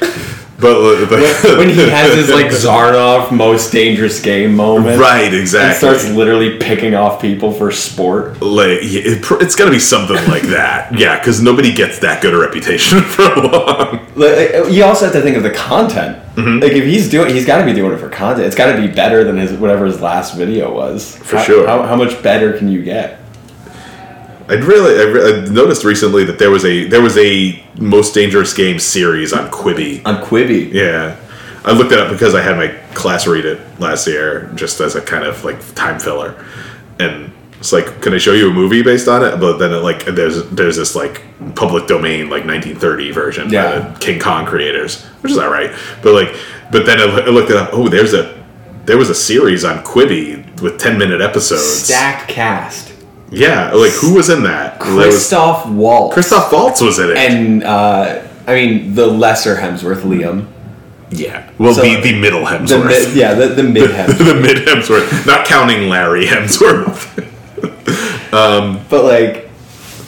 but when he has his like (laughs) Zaroff most dangerous game moment, right, exactly. starts literally picking off people for sport. like it, it's gonna be something like that. (laughs) Yeah, because nobody gets that good a reputation (laughs) for long. Like, you also have to think of the content. Mm-hmm. Like if he's doing, he's got to be doing it for content. It's got to be better than his whatever his last video was. For How- sure. How, how much better can you get? I'd really, I re- I noticed recently that there was a there was a most dangerous game series on Quibi. On Quibi. Yeah, I looked it up because I had my class read it last year, just as a kind of like time filler, and it's like, can I show you a movie based on it? But then it, like there's there's this like public domain like 1930 version Yeah. by the King Kong creators, which is alright. But like, but then I, I looked it up. Oh, there's a there was a series on Quibi with 10 minute episodes. Stacked cast. Yeah, like who was in that? Christoph Waltz. Christoph Waltz was in it. and uh, I mean the lesser Hemsworth Liam. yeah, well, So- the the middle The Hemsworth, mid, yeah, the, the mid (laughs) Hemsworth. the mid Hemsworth, not counting Larry Hemsworth. (laughs) but like,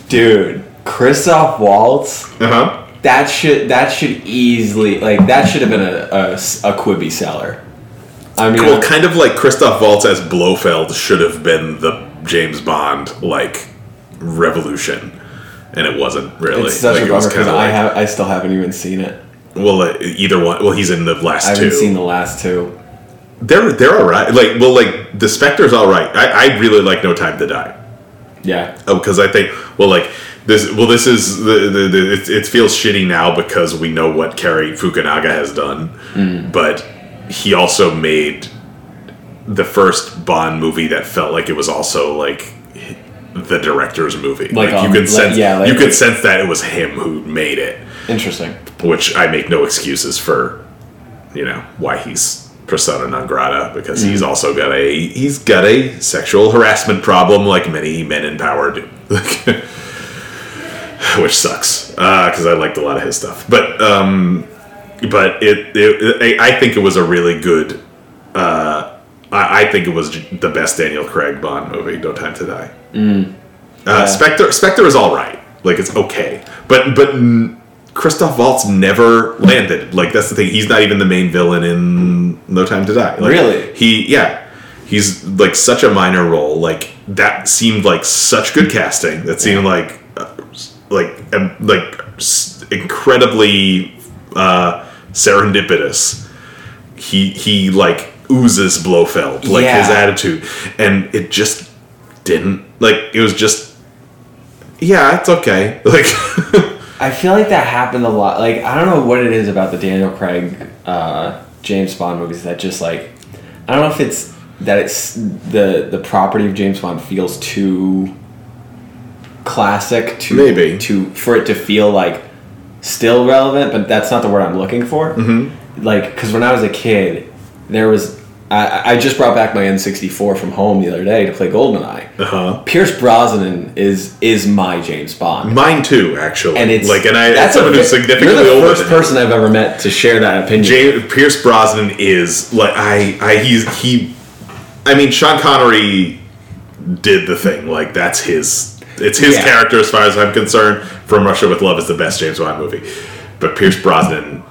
dude, Christoph Waltz. Uh huh. That should that should easily like that should have been a a, a Quibi seller. I mean, Well, kind of like Christoph Waltz as Blofeld should have been the James Bond like revolution, and it wasn't really. it's such Like, a bummer because kinda I have I still haven't even seen it. Well, uh, either one. Well, he's in the last I haven't two. seen the last two. they're they're all right. Like, well, like the Spectre's all right. I, I really like No Time to Die. Yeah, Oh, because I think well, like this. Well, this is the, the, the it, it feels shitty now because we know what Cary Fukunaga has done, Mm. but he also made the first Bond movie that felt like it was also like the director's movie. Like, Like, um, you could like- sense, yeah, like- you could sense that it was him who made it, interesting. which I make no excuses for. You know why he's persona non grata because he's Mm. also got a he's got a sexual harassment problem like many men in power do. (laughs) which sucks because I liked a lot of his stuff. But um, but it, it I I think it was a really good. Uh, I, I think it was the best Daniel Craig Bond movie. No Time to Die. Uh, Spectre Spectre is all right. Like it's okay, but but mm, Christoph Waltz never landed. Like that's the thing. He's not even the main villain in No Time to Die. Like, Really? He yeah. He's like such a minor role. Like that seemed like such good casting. That seemed like uh, like like incredibly uh, serendipitous. He he like oozes Blofeld like Yeah. his attitude, and it just didn't like it was just yeah it's okay (laughs) like I feel like that happened a lot. Like I don't know what it is about the Daniel Craig, uh, James Bond movies that just like I don't know if it's that it's the the property of James Bond feels too classic to Maybe. to for it to feel like still relevant, but that's not the word I'm looking for. Mm-hmm. Like because when I was a kid, there was I, I just brought back my N64 from home the other day to play GoldenEye. uh-huh Pierce Brosnan is is my James Bond mine too actually and it's like and I that's someone a, who's significantly you're the older first person I've ever met to share that opinion. James, Pierce Brosnan is like I I he's he I mean Sean Connery did the thing like that's his it's his Yeah. character as far as I'm concerned from Russia with Love is the best James Bond movie but Pierce Brosnan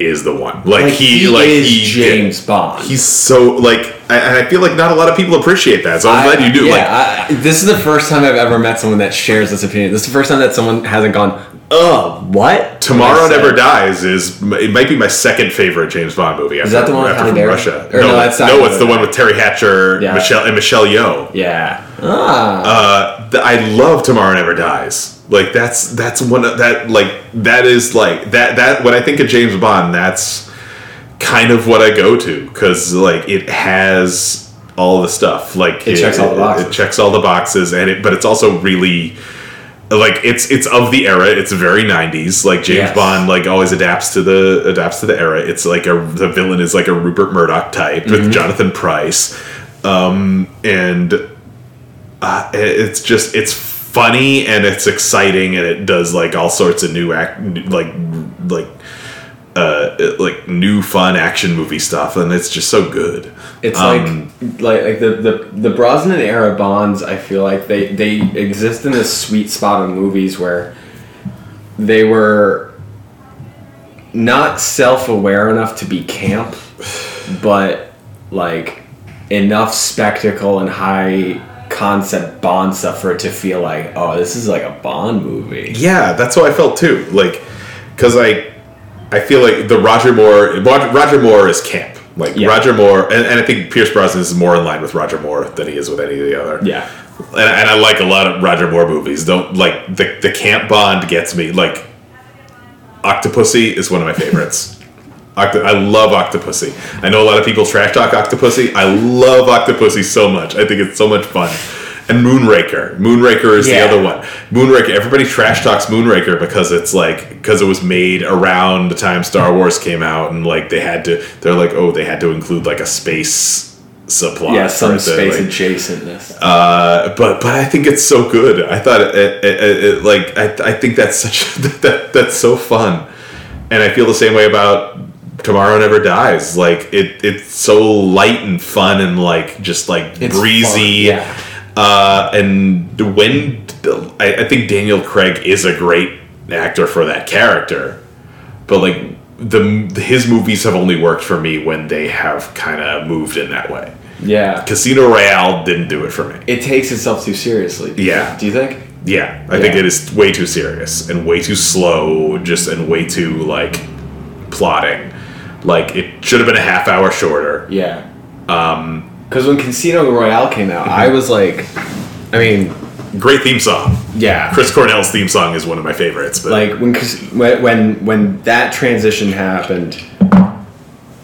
is the one like, like, he, he, like is he James Bond. he's so like I, I feel like not a lot of people appreciate that so I'm glad you do Yeah, like I, this is the first time I've ever met someone that shares this opinion. This is the first time that someone hasn't gone. Oh, what? Tomorrow Never. Dies is it might be my second favorite James Bond movie. After, that the one with from? Russia? Or no, no, that's not no, it's the one with Teri Hatcher, Yeah. Michelle and Michelle Yeoh. Yeah. Ah. Uh, th- I love Tomorrow Never Dies. Like that's that's one of that like that is like that that when I think of James Bond, that's kind of what I go to because like it has all the stuff. Like It checks all the boxes. It, checks all the boxes, and it but it's also really like it's it's of the era. It's very '90s. Like James Yes. Bond, like always adapts to the adapts to the era. It's like a the villain is like a Rupert Murdoch type Mm-hmm. with Jonathan Pryce, um, and uh, it's just it's funny and it's exciting and it does like all sorts of new act like like uh like new fun action movie stuff and it's just so good. It's Um, like like like the, the the Brosnan era Bonds. I feel like they they exist in this sweet spot of movies where they were not self aware enough to be camp, but like enough spectacle and high concept Bond stuff for it to feel like oh this is like a Bond movie. Yeah, that's how I felt too. Like, because I, I feel like the Roger Moore, Roger, Roger Moore is camp. Like Yeah. Roger Moore, and, and I think Pierce Brosnan is more in line with Roger Moore than he is with any of the other. Yeah. and, and I like a lot of Roger Moore movies. Don't like the the camp Bond gets me. Like, Octopussy is one of my favorites. (laughs) Octo- I love Octopussy. I know a lot of people trash talk Octopussy. I love Octopussy so much. I think it's so much fun. And Moonraker. Moonraker is Yeah. the other one. Moonraker. Everybody trash talks Moonraker because it's like because it was made around the time Star Wars came out, and like they had to. They're like, oh, they had to include like a space supply. Yeah, some space like- adjacentness. uh, but but I think it's so good. I thought it, it, it, it like I, I think that's such (laughs) that that's so fun, and I feel the same way about Tomorrow Never Dies. Like it it's so light and fun and like just like It's breezy. fun, yeah. Uh, and when I, I think Daniel Craig is a great actor for that character, but like the his movies have only worked for me when they have kind of moved in that way. Yeah. Casino Royale didn't do it for me. It takes itself too seriously. Yeah. Do you think? Yeah, I think it is way too serious and way too slow, just and way too like plotting. Like it should have been a half hour shorter. Yeah. Um. Because when Casino Royale came out, I was like, I mean, Great theme song. yeah. Chris Cornell's theme song is one of my favorites. But like when when when when that transition happened,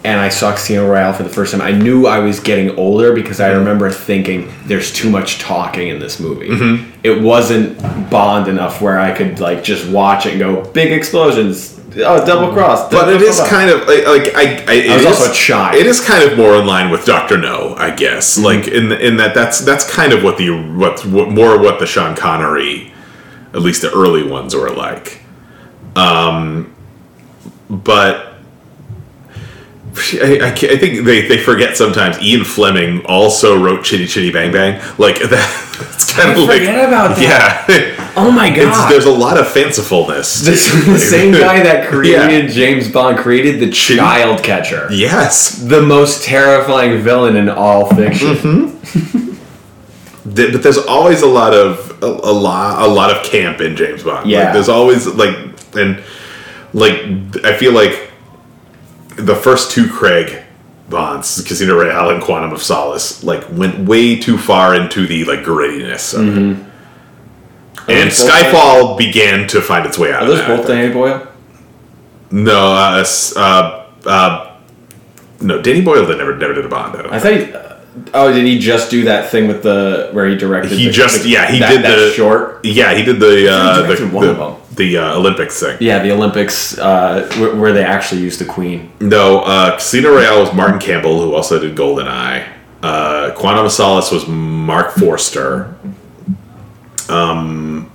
and I saw Casino Royale for the first time, I knew I was getting older because I remember thinking there's too much talking in this movie. It wasn't Bond enough where I could like just watch it and go big explosions. Oh, double cross. but it is kind of like, like I. I, it I was is- also a child. It is kind of more in line with Doctor No, I guess. Like in in that that's that's kind of what the what, what more what the Sean Connery, at least the early ones were like. Um, but (laughs) I, I, I think they, they forget sometimes. Ian Fleming also wrote Chitty Chitty Bang Bang. Like (laughs) that. It's kind of like forget about that. Yeah, (laughs) Oh my it's, god! there's a lot of fancifulness. This the same guy that created Yeah. James Bond created the child catcher. Yes, The most terrifying villain in all fiction. Mm-hmm. But there's always a lot of a, a lot a lot of camp in James Bond. Yeah. like, there's always like and like I feel like the first two Craig Bonds, Casino Royale and Quantum of Solace, like went way too far into the like grittiness of Mm-hmm. it. And Skyfall began to find its way out Are those that. both Danny Boyle? No, uh, uh, uh, no, Danny Boyle did never never did a Bond. I don't I thought. He, uh, oh, did he just do that thing with the where he directed? He the- just the- yeah he that- did that the short. yeah he did the uh, the directed one of them. The uh, Olympics thing. Yeah, the Olympics uh, where, where they actually used the Queen. No, uh, Casino Royale was Martin Campbell who also did GoldenEye. Uh, Quantum of Solace was Marc Forster. Um,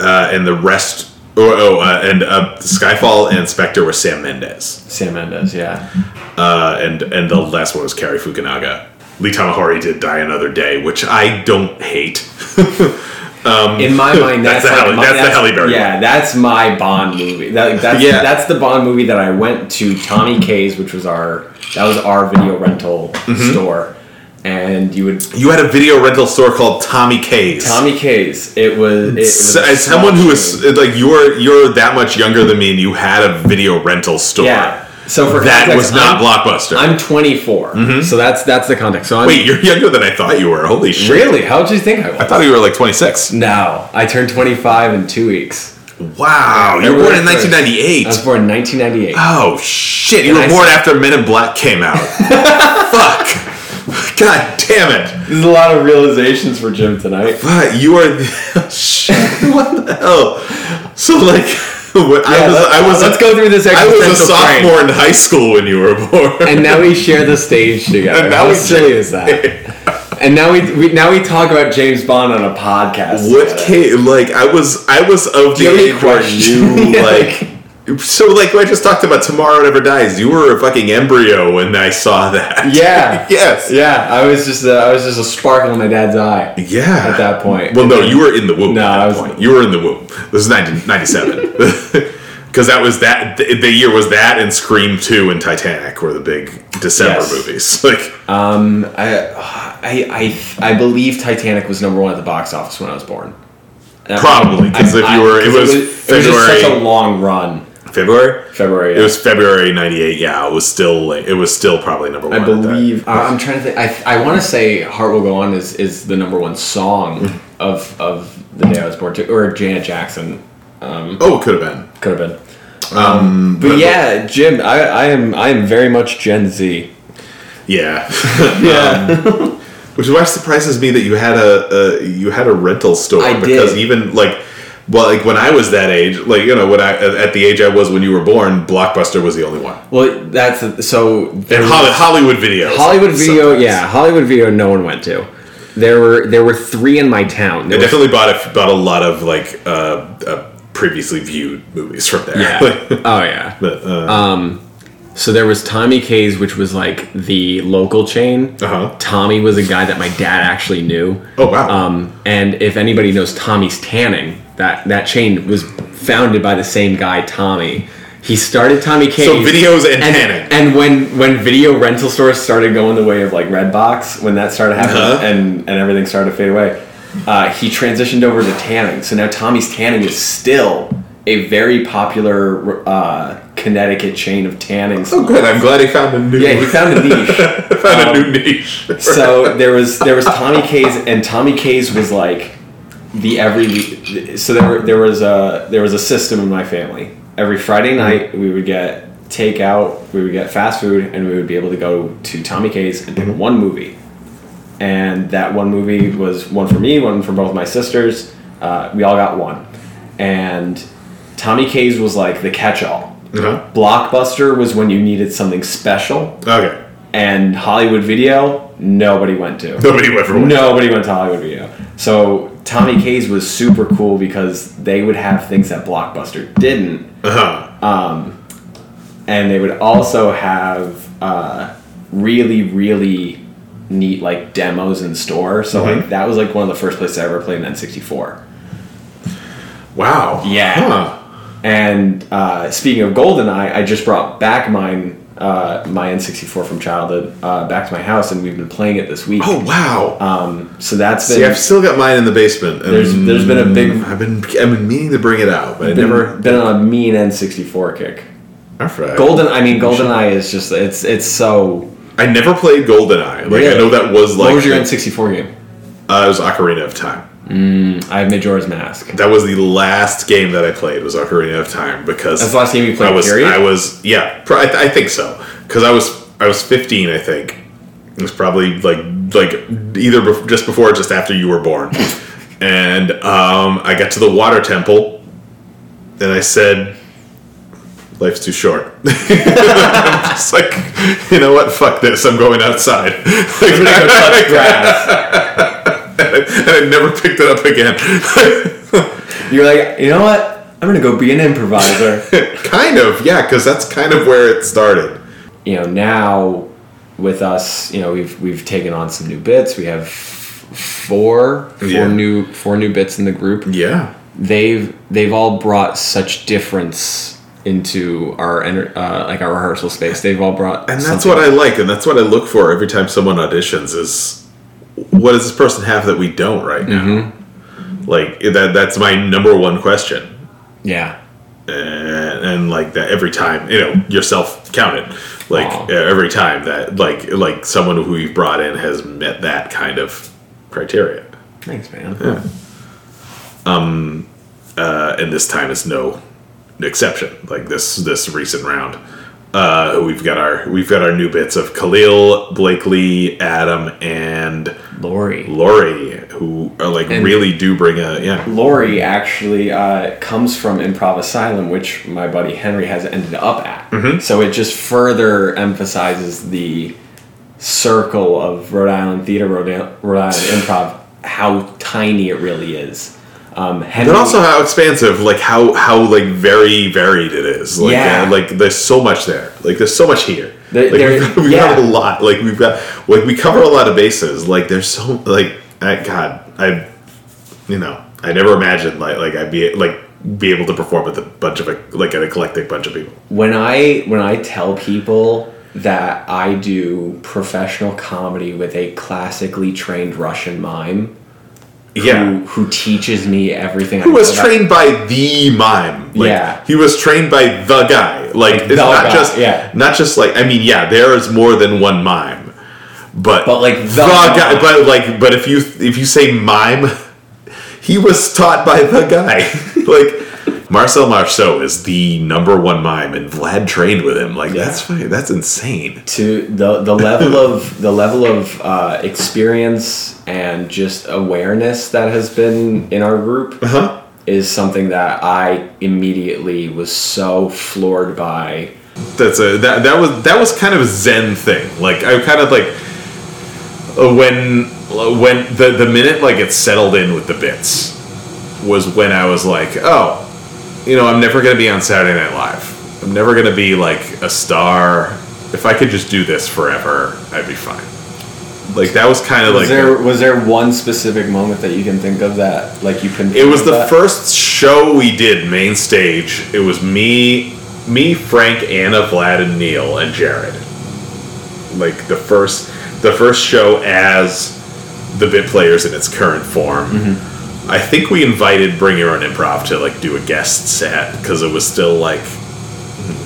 uh, and the rest. Oh, oh uh, and uh, Skyfall and Spectre were Sam Mendes. Sam Mendes. Yeah. Uh, and and the last one was Cary Fukunaga. Lee Tamahori did Die Another Day, which I don't hate. (laughs) In my (laughs) mind, That's that's, the like Halle- my, that's the Halle Berry Yeah, that's my Bond movie. That, (laughs) that's Yeah. that's the Bond movie that I went to Tommy K's, which was our that was our video rental Mm-hmm. store, and you would You had a video rental store called Tommy K's. Tommy K's. It was, it was S- a as someone small who is chain. like you're you're that much younger than me, and you had a video rental store. yeah. So for that context, was not I'm- Blockbuster. I'm 24, mm-hmm. so that's that's the context. So I'm Wait, you're younger than I thought you were. Holy shit! really? How did you think I was? I thought you were like 26. no, I turned 25 in two weeks. Wow, you were born in 1998. I was born in 1998. Oh shit! You And were I born after Men in Black came out. (laughs) Fuck! God damn it! There's a lot of realizations for Jim tonight. But you are (laughs) shit. What the hell? So like, when (laughs) I was I was let's go through this. I was a frame. sophomore in high school when you were born. and now we share the stage (laughs) together. And now How silly share- is that? and now we, we now we talk about James Bond on a podcast. What came like I was I was of the age where you (laughs) like so like I just talked about Tomorrow Never Dies. You were a fucking embryo when I saw that. (laughs) Yeah. (laughs) yes. Yeah, I was just a, I was just a sparkle in my dad's eye. Yeah. At that point. Well, no, you were in the womb No, at that I was- point. You were in the womb. This is 1997. Because (laughs) that was that the, year was that and Scream 2 and Titanic were the big December Yes. movies. Like Um, I, I I I believe Titanic was number one at the box office when I was born. Probably because if you I- were- it 'cause was it was just such a long run. February? February. It was February 98. Yeah, it was still like, it was still probably number 1 I believe. I- I'm trying to think. I, I want to say "Heart Will Go On" is, is the number one song (laughs) of of the day I was born to, or Janet Jackson um, Oh, it could have been. could have been. Um, um but yeah, Jim, I, I am I am very much Gen Z. Yeah. (laughs) Yeah, um, Which is why surprises me that you had a, a you had a rental store I because did. even like well like when I was that age like you know when I at the age I was when you were born Blockbuster was the only one well, that's so. and Hollywood video. Hollywood Video, sometimes. yeah, Hollywood Video. No one went to. There were there were three in my town. I There was- definitely bought a, bought a lot of like uh, uh, previously viewed movies from there yeah. (laughs) oh yeah. but, uh, Um, so there was Tommy K's, which was like the local chain. Uh-huh. Tommy was a guy that my dad actually knew. oh wow Um, and if anybody knows Tommy's Tanning, that that chain was founded by the same guy, Tommy. He started Tommy K's. so videos and, and, tanning and when when video rental stores started going the way of like Redbox, when that started happening Uh-huh. and and everything started to fade away, uh, he transitioned over to tanning. So now Tommy's Tanning is still a very popular uh, Connecticut chain of tanning. oh good I'm glad he found a new Yeah, he found a niche. (laughs) found a Um, new niche so there was there was Tommy K's and Tommy K's was like the every so there were, there was a there was a system in my family. Every Friday night we would get takeout, we would get fast food, and we would be able to go to Tommy K's and pick one movie. And that one movie was one for me, one for both my sisters. Uh, we all got one, and Tommy K's was like the catch-all. Uh-huh. Blockbuster was when you needed something special, okay and Hollywood Video nobody went to. nobody went for one Nobody went to Hollywood Video. So Tommy K's was super cool because they would have things that Blockbuster didn't, uh-huh and they would also have uh, really, really neat like demos in store. So like that was like one of the first places I ever played an N64. wow Yeah. Huh. And uh, speaking of GoldenEye, I just brought back mine. Uh, my N64 from childhood uh, back to my house, and we've been playing it this week. oh wow Um, so that's been See, I've still got mine in the basement. There's- there's been a big- I've been I've been meaning to bring it out, but I've never. been on a mean N64 kick. Alright. Golden, I mean, GoldenEye is just it's it's so. I never played GoldenEye. Like I know that was like what was your N64 game? uh, it was Ocarina of Time. I have Majora's Mask. That was the last game that I played was Ocarina of Time because That's the last game you played. I was period. I was yeah pr- I, th- I think so because I was I was 15 I think it was probably like like either bef- just before or just after you were born (laughs) and um, I got to the water temple and I said life's too short (laughs) I'm just like you know what fuck this I'm going outside I'm gonna go (laughs) touch grass. (laughs) and I never picked it up again (laughs) You're like, you know what? I'm gonna go be an improviser. (laughs) kind of yeah because that's kind of where it started you know, now with us, you know, we've we've taken on some new bits. We have four four Yeah. new four new bits in the group. yeah They've they've all brought such difference into our uh, like our rehearsal space. They've all brought and that's what I like, and that's what I look for every time someone auditions. Is what does this person have that we don't right now? Mm-hmm. Like that. That's my number one question. yeah. and, and like that every time you know yourself counted like Aw. uh, every time that like like someone who you've brought in has met that kind of criteria Thanks, man. Yeah. Um uh, and this time is no exception like this this recent round uh, we've got our we've got our new bits of Khalil, Blakely, Adam, and Lori. Lori, who are like And- really do bring a yeah. Lori actually uh, comes from Improv Asylum, which my buddy Henry has ended up at. Mm-hmm. So it just further emphasizes the circle of Rhode Island theater, Rhode Island, Rhode Island (sighs) improv, how tiny it really is. Um, Henry, But also how expansive, like how how like very varied it is. Like Yeah. uh, like there's so much there. Like there's so much here. There- like there- we've, got, we've got a lot. Like we've got like we cover a lot of bases. Like there's so like I, God I you know I never imagined like like I'd be like be able to perform with a bunch of a, like an eclectic bunch of people. when I when I tell people that I do professional comedy with a classically trained Russian mime, Yeah. who, who teaches me everything. I Who was know about- trained by the mime? Like, Yeah. he was trained by the guy. Like it's not guy, just yeah. not just like I mean yeah, there is more than one mime, but But, like, the guy. mime. But like but if you if you say mime, (laughs) he was taught by the guy. (laughs) like Marcel Marceau is the number one mime, and Vlad trained with him. Like that's fine. That's insane. to the the level of the level of uh, experience and just awareness that has been in our group Huh? is something that I immediately was so floored by. That's a that, that was that was kind of a zen thing. Like I kind of like uh, when when the the minute like it settled in with the bits was when I was like, oh, you know, I'm never gonna be on Saturday Night Live. I'm never gonna be like a star. If I could just do this forever, I'd be fine. Like that was kind of Was like there was there one specific moment that you can think of that like you can? It was the first show we did main stage. It was me, me, Frank, Anna, Vlad, and Neil and Jared. Like the first, the first show as the bit players in its current form. Mm-hmm. I think we invited Bring Your Own Improv to like do a guest set because it was still like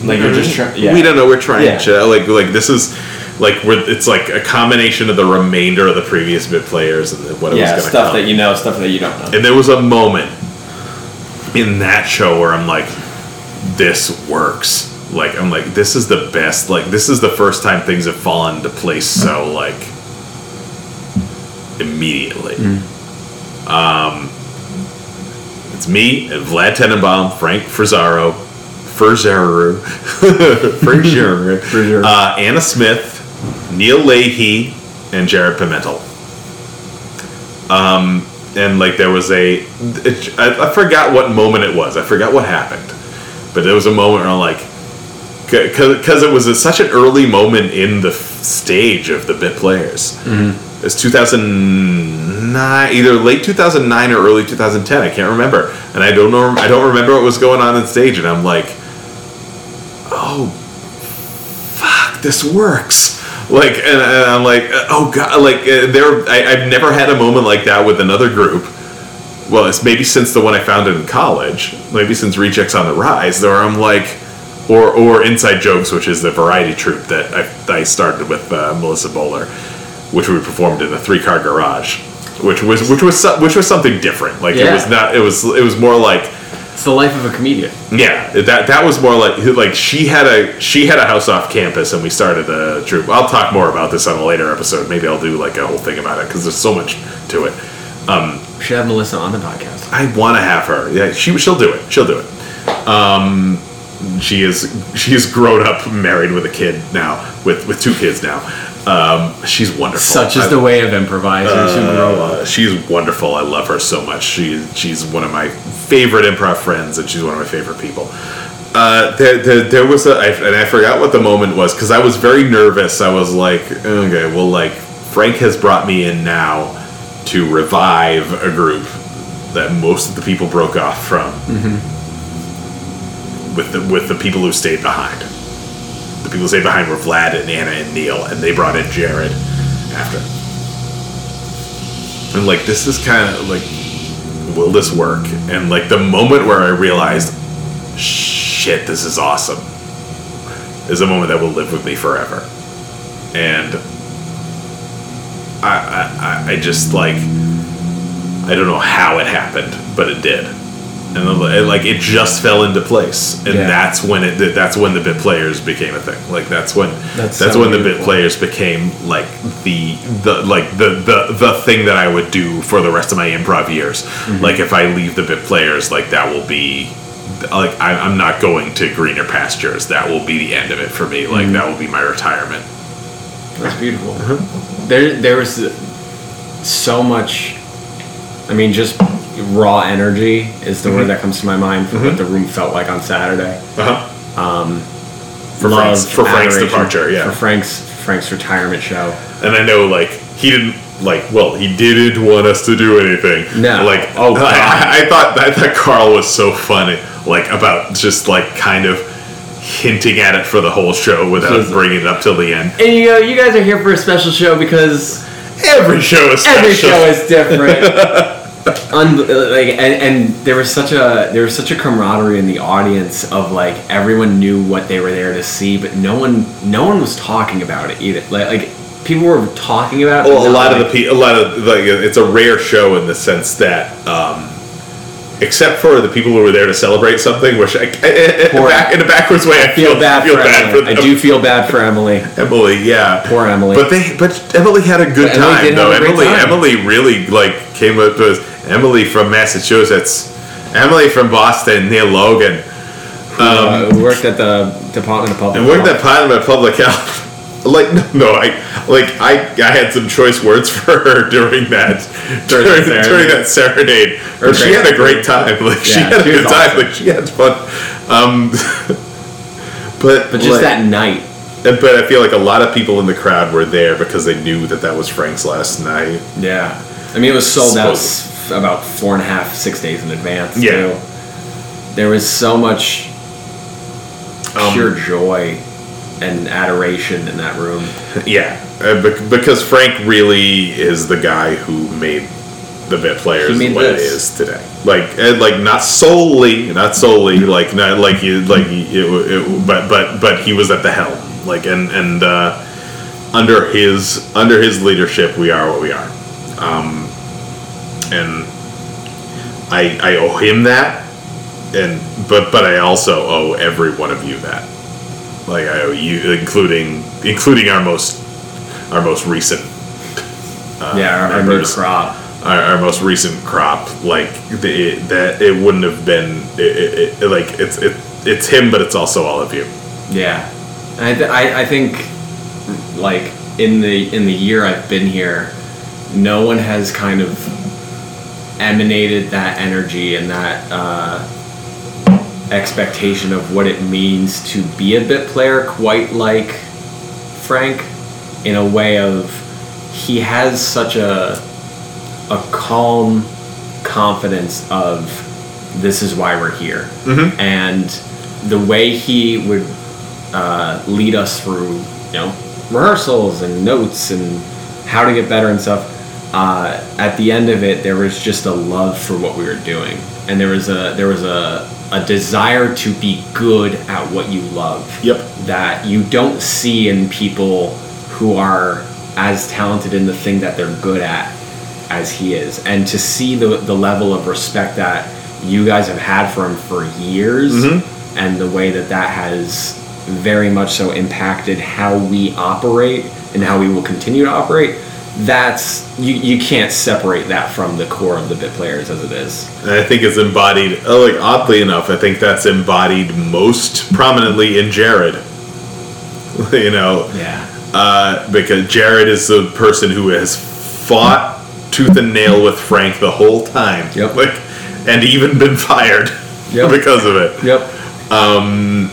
like you're just mm-hmm. trying. Yeah. we don't know. We're trying Yeah. to like like this is like we're it's like a combination of the remainder of the previous bit players and then what it Yeah, was going to stuff that you know, stuff that you don't know. and there was a moment in that show where I'm like, this works. Like I'm like, this is the best. Like this is the first time things have fallen into place so like immediately. Mm. Um, it's me Vlad Tenenbaum, Frank Frizaro, Frizaro, (laughs) Frizaro. (laughs) uh, Anna Smith, Neil Leahy, and Jared Pimentel and like there was a it, I, I forgot what moment it was i forgot what happened but there was a moment where i'm like because it was a, such an early moment in the f- stage of the bit players Mm-hmm. it's 2009 either late 2009 or early 2010 i can't remember. And i don't know i don't remember what was going on on stage and i'm like oh fuck this works. Like and, and i'm like oh god like uh, there I, i've never had a moment like that with another group. Well it's maybe since the one i founded in college maybe since rejects on the rise where i'm like or or inside jokes which is the variety troupe that i, I started with uh, melissa bowler which we performed in the three car garage which was which was which was something different like it was not it was it was more like It's the life of a comedian. yeah, that that was more like like she had a she had a house off campus and we started a troupe. I'll talk more about this on a later episode. Maybe I'll do like a whole thing about it because there's so much to it. We should have Melissa on the podcast. I want to have her. Yeah, she she'll do it. She'll do it. Um, she is she is grown up, married with a kid now, with with two kids now. Um, she's wonderful. Such is I- the way of improvisers who grow up. uh, she's wonderful. I love her so much. She she's one of my favorite improv friends, and she's one of my favorite people. Uh, there, there, there was a, I, and I forgot what the moment was because I was very nervous. I was like, okay, well, like Frank has brought me in now to revive a group that most of the people broke off from. with the with the people who stayed behind. The people who stayed behind were Vlad and Anna and Neil, and they brought in Jared after. And like this is kind of like, will this work? And like the moment where I realized, shit, this is awesome, is a moment that will live with me forever. And I I, I- I just like I don't know how it happened, but it did. And it, like it just fell into place, and Yeah. that's when it. That's when the bit players became a thing. Like that's when. That's That's, so when the bit players became like the the like the the the thing that I would do for the rest of my improv years. Mm-hmm. Like if I leave the bit players, like that will be. Like I, I'm not going to greener pastures. That will be the end of it for me. Mm-hmm. Like that will be my retirement. That's beautiful. There, there was so much. I mean, just raw energy is the word mm-hmm. that comes to my mind for what mm-hmm. the room felt like on Saturday. Uh-huh. Um, for Frank's- for Frank's departure, yeah. For Frank's Frank's retirement show. And I know, like, he didn't like. Well, he didn't want us to do anything. No. Like, Oh, God. I, I thought I thought Carl was so funny. Like about just like kind of hinting at it for the whole show without bringing it up till the end. And you go, you guys are here for a special show because Every show is every show is different. (laughs) Un- like and, and there was such a there was such a camaraderie in the audience of like everyone knew what they were there to see, but no one no one was talking about it either. Like, like people were talking about it. Well, a lot of the pe- a lot of like it's a rare show in the sense that, um, except for the people who were there to celebrate something, which I, I- Poor- back, in a backwards way, I, feel bad, feel for, bad Emily. for I do feel bad for Emily. Emily, yeah. Poor Emily. But they, but Emily had a good But time did though. have a great Emily, time. Emily really like came up to us. Emily from Massachusetts. Emily from Boston, near Logan, uh, who worked at the Department of Public and worked Health. at Parliament Public Health. (laughs) Like no, I like I I had some choice words (laughs) for her during that During during, during, that serenade. But she had a great time. (laughs) Like she had a she was good time. awesome. Like she had fun. Um, but But just like- that night, But I feel like a lot of people in the crowd were there because they knew that that was Frank's last night. yeah. I mean, it was sold out About four and a half, six days in advance. Yeah. too. There was so much Um, pure joy and adoration in that room. (laughs) Yeah, uh, bec- because Frank really is the guy who made the bit players what it this. is today. Like, and like not solely, not solely, like not like you, like it, it, but but but he was at the helm. Like, and and uh, under his under his leadership, we are what we are. Um, and I I owe him that, and but but I also owe every one of you that. Like I owe you, including including our most our most recent uh, yeah, our, our new crop. our, our most recent crop. Like the, it, that it wouldn't have been it, it, it, like it's it, it's him, but it's also all of you. Yeah, and I, th- I I think like in the in the year I've been here, no one has kind of emanated that energy and that uh, expectation of what it means to be a bit player quite like Frank in a way of he has such a a calm confidence of this is why we're here. And the way he would uh, lead us through you know rehearsals and notes and how to get better and stuff uh, at the end of it there was just a love for what we were doing. And there was a there was a, a desire to be good at what you love. Yep. that you don't see in people who are as talented in the thing that they're good at as he is. And to see the, the level of respect that you guys have had for him for years and the way that that has very much so impacted how we operate and how we will continue to operate that's you, you can't separate that from the core of the bit players as it is And I think it's embodied. Oh, like oddly enough, I think that's embodied most prominently in Jared. (laughs) you know, yeah uh, because Jared is the person who has fought tooth and nail with Frank the whole time. Yep. Like, and even been fired Yep. (laughs) because of it. yep Um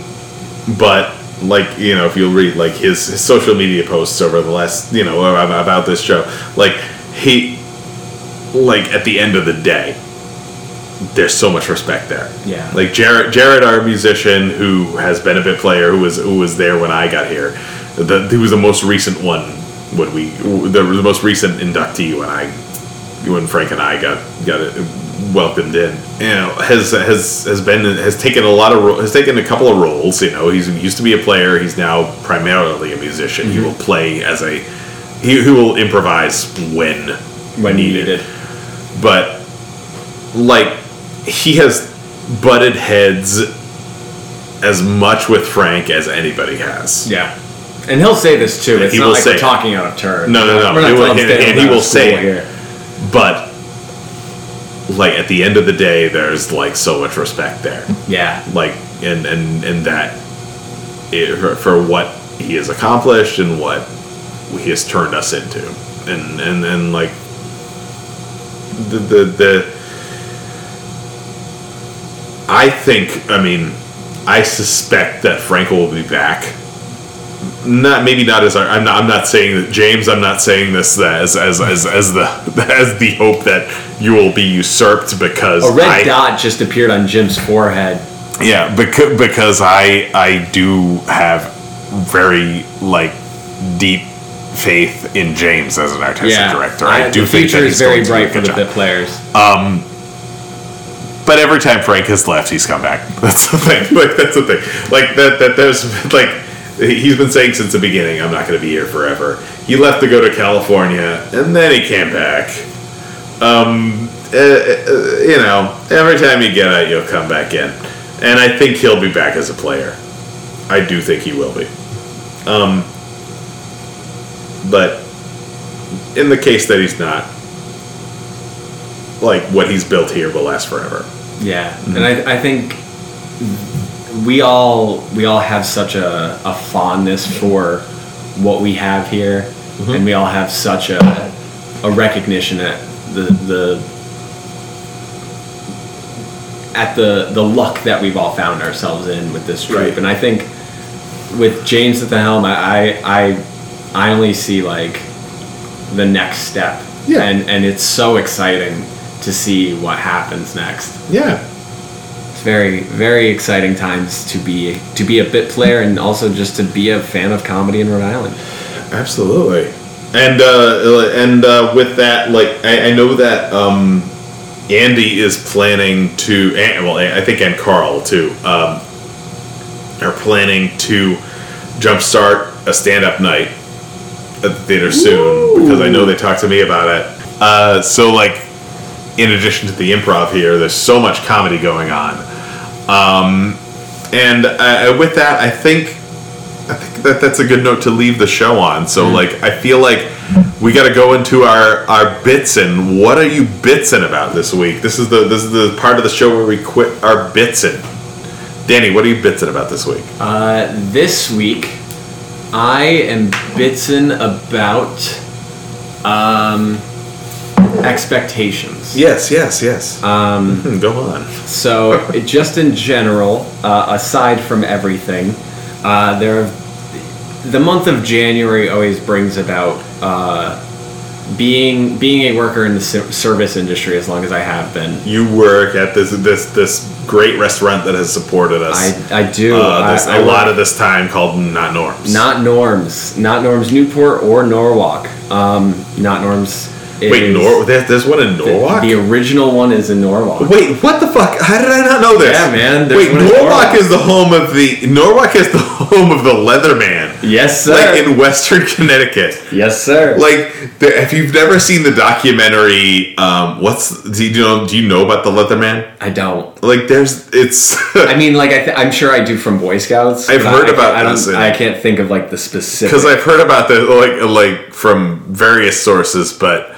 but like you know if you'll read like his, his social media posts over the last you know about, this show like he like at the end of the day there's so much respect there. Yeah. Like Jared, Jared, our musician who has been a bit player, who was who was there when I got here, the, who was the most recent one when we the, the most recent inductee when I when Frank and I got got it welcomed in. You know, has has has been has taken a lot of ro- has taken a couple of roles. You know, he's he used to be a player. He's now primarily a musician. He mm-hmm. will play as a he, he will improvise when when needed. but like he has butted heads as much with Frank as anybody has. Yeah. And he'll say this too. It's he not will like say we're talking out of turn. No, no, no. We're not He will- and- and he will say it. here. But like at the end of the day, there's like so much respect there. Yeah. Like and and and that it, for, for what he has accomplished and what he has turned us into, and and and like the the the. I think. I mean, I suspect that Franco will be back. Not maybe not as our, I'm not. I'm not saying that James. I'm not saying this as as as as the (laughs) as the hope that you will be usurped because A red I, dot just appeared on Jim's forehead. yeah, because because I I do have very like deep faith in James as an artistic director. I, do the think that is he's very bright for the job. bit players. Um, but every time Frank has left, he's come back. (laughs) That's the thing. Like that's the thing. Like that. That there's like he's been saying since the beginning. I'm not going to be here forever. He left to go to California, and then he came back. Um, uh, uh, you know, every time you get out, you'll come back in, and I think he'll be back as a player. I do think he will be. Um, but in the case that he's not, like what he's built here will last forever. Yeah, Mm-hmm. and I, I think we all we all have such a, a fondness for what we have here, Mm-hmm. and we all have such a a recognition at the the at the the luck that we've all found ourselves in with this troupe, Right. and I think with James at the helm, I I I only see like the next step, Yeah. and and it's so exciting to see what happens next. Yeah. Very very exciting times to be to be a bit player and also just to be a fan of comedy in Rhode Island. Absolutely. And uh, and uh, with that, like I, I know that um, Andy is planning to, and, well, I think and Carl too, um, are planning to jumpstart a stand-up night at the theater soon because I know they talked to me about it. Uh, so like, in addition to the improv here, there's so much comedy going on. Um, and uh, with that, I think I think that that's a good note to leave the show on. So like, I feel like we got to go into our our bits and what are you bitsing about this week? This is the this is the part of the show where we quit our bitsing. Danny, what are you bitsing about this week? Uh, this week, I am bitsin about um, expectations. Yes, yes, yes. Um, go on. So, (laughs) just in general, uh, aside from everything, uh, there, the month of January always brings about uh, being being a worker in the service industry as long as I have been. You work at this this this great restaurant that has supported us. I, I do uh, this, I- I a work- lot of this time called Not Norms. Not Norms, not Norms Newport or Norwalk. Um, not Norms. Wait, Nor there, there's one in Norwalk. the original one is in Norwalk. Wait, what the fuck? How did I not know this? Yeah, man, Wait, Norwalk, Norwalk. is the home of the Norwalk is the (laughs) home of the Leatherman. Yes, sir. Like in Western (laughs) Connecticut. yes, sir. Like, the, if you've never seen the documentary, um, what's do you know? Do you know about the Leatherman? I don't. Like, there's it's. (laughs) I mean, like I th- I'm sure I do from Boy Scouts. I've heard I, about I don't, this and- I can't think of like the specific. because I've heard about that like like from various sources, but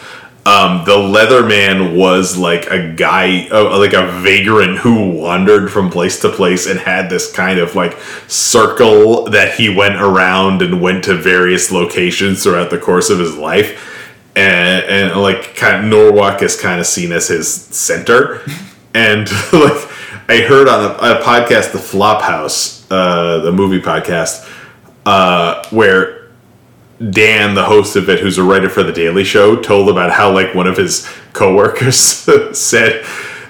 um, the Leatherman was like a guy, uh, like a vagrant who wandered from place to place and had this kind of like circle that he went around and went to various locations throughout the course of his life. And, and like kind of Norwalk is kind of seen as his center, (laughs) and (laughs) like I heard on a, on a podcast, the Flophouse, uh, the movie podcast, uh, where Dan, the host of it, who's a writer for the Daily Show, told about how like one of his coworkers (laughs) said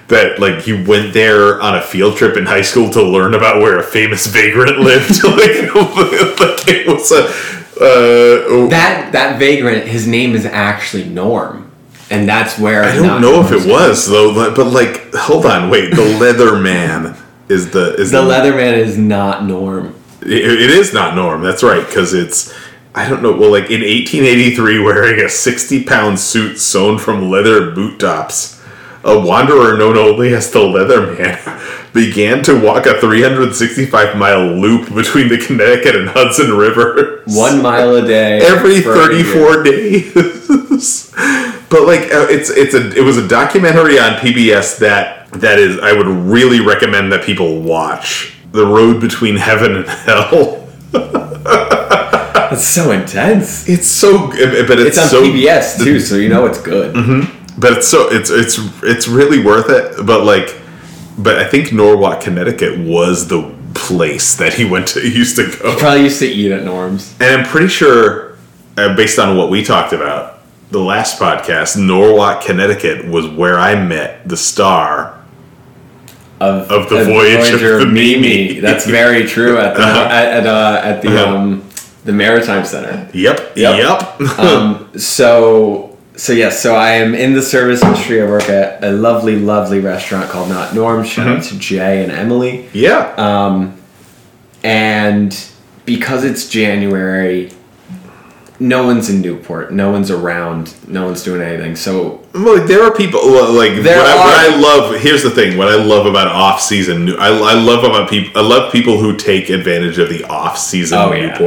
that like he went there on a field trip in high school to learn about where a famous vagrant (laughs) lived. (laughs) like, like it was a uh, That that vagrant, his name is actually Norm, and that's where I don't know if it was though, but like hold on, wait, the leather man is the is The Leatherman is not Norm. It, it is not norm. That's right, because it's I don't know. Well, like in 1883, wearing a 60 pound suit sewn from leather boot tops, a wanderer known only as the Leatherman (laughs) began to walk a 365 mile loop between the Connecticut and Hudson Rivers. One mile a day (laughs) every for a year. 34 days. (laughs) but like uh, it's it's a it was a documentary on PBS that that is I would really recommend that people watch. The road between heaven and hell. That's so intense. It's so, but it's, It's on so, PBS too, so you know it's good. But it's so it's it's it's really worth it. But like, but I think Norwalk, Connecticut, was the place that he went to. (laughs) He used to go, Probably used to eat at Norm's. and I'm pretty sure, uh, based on what we talked about the last podcast, Norwalk, Connecticut, was where I met the star. Of, Of the Voyage of the Mimi. That's very true at the at, at, uh, at the Uh-huh. um, the Maritime Center. Yep, Yep. yep. (laughs) um, so so yes, so I am in the service industry. I work at a lovely, lovely restaurant called Not Norm. Shout out Mm-hmm. to Jay and Emily. yeah. Um, and because it's January, no one's in Newport. No one's around. No one's doing anything. So Well, there are people like There what, I, what I love. Here's the thing: what I love about off season, I, I love about people. I love people who take advantage of the off season Oh, yeah.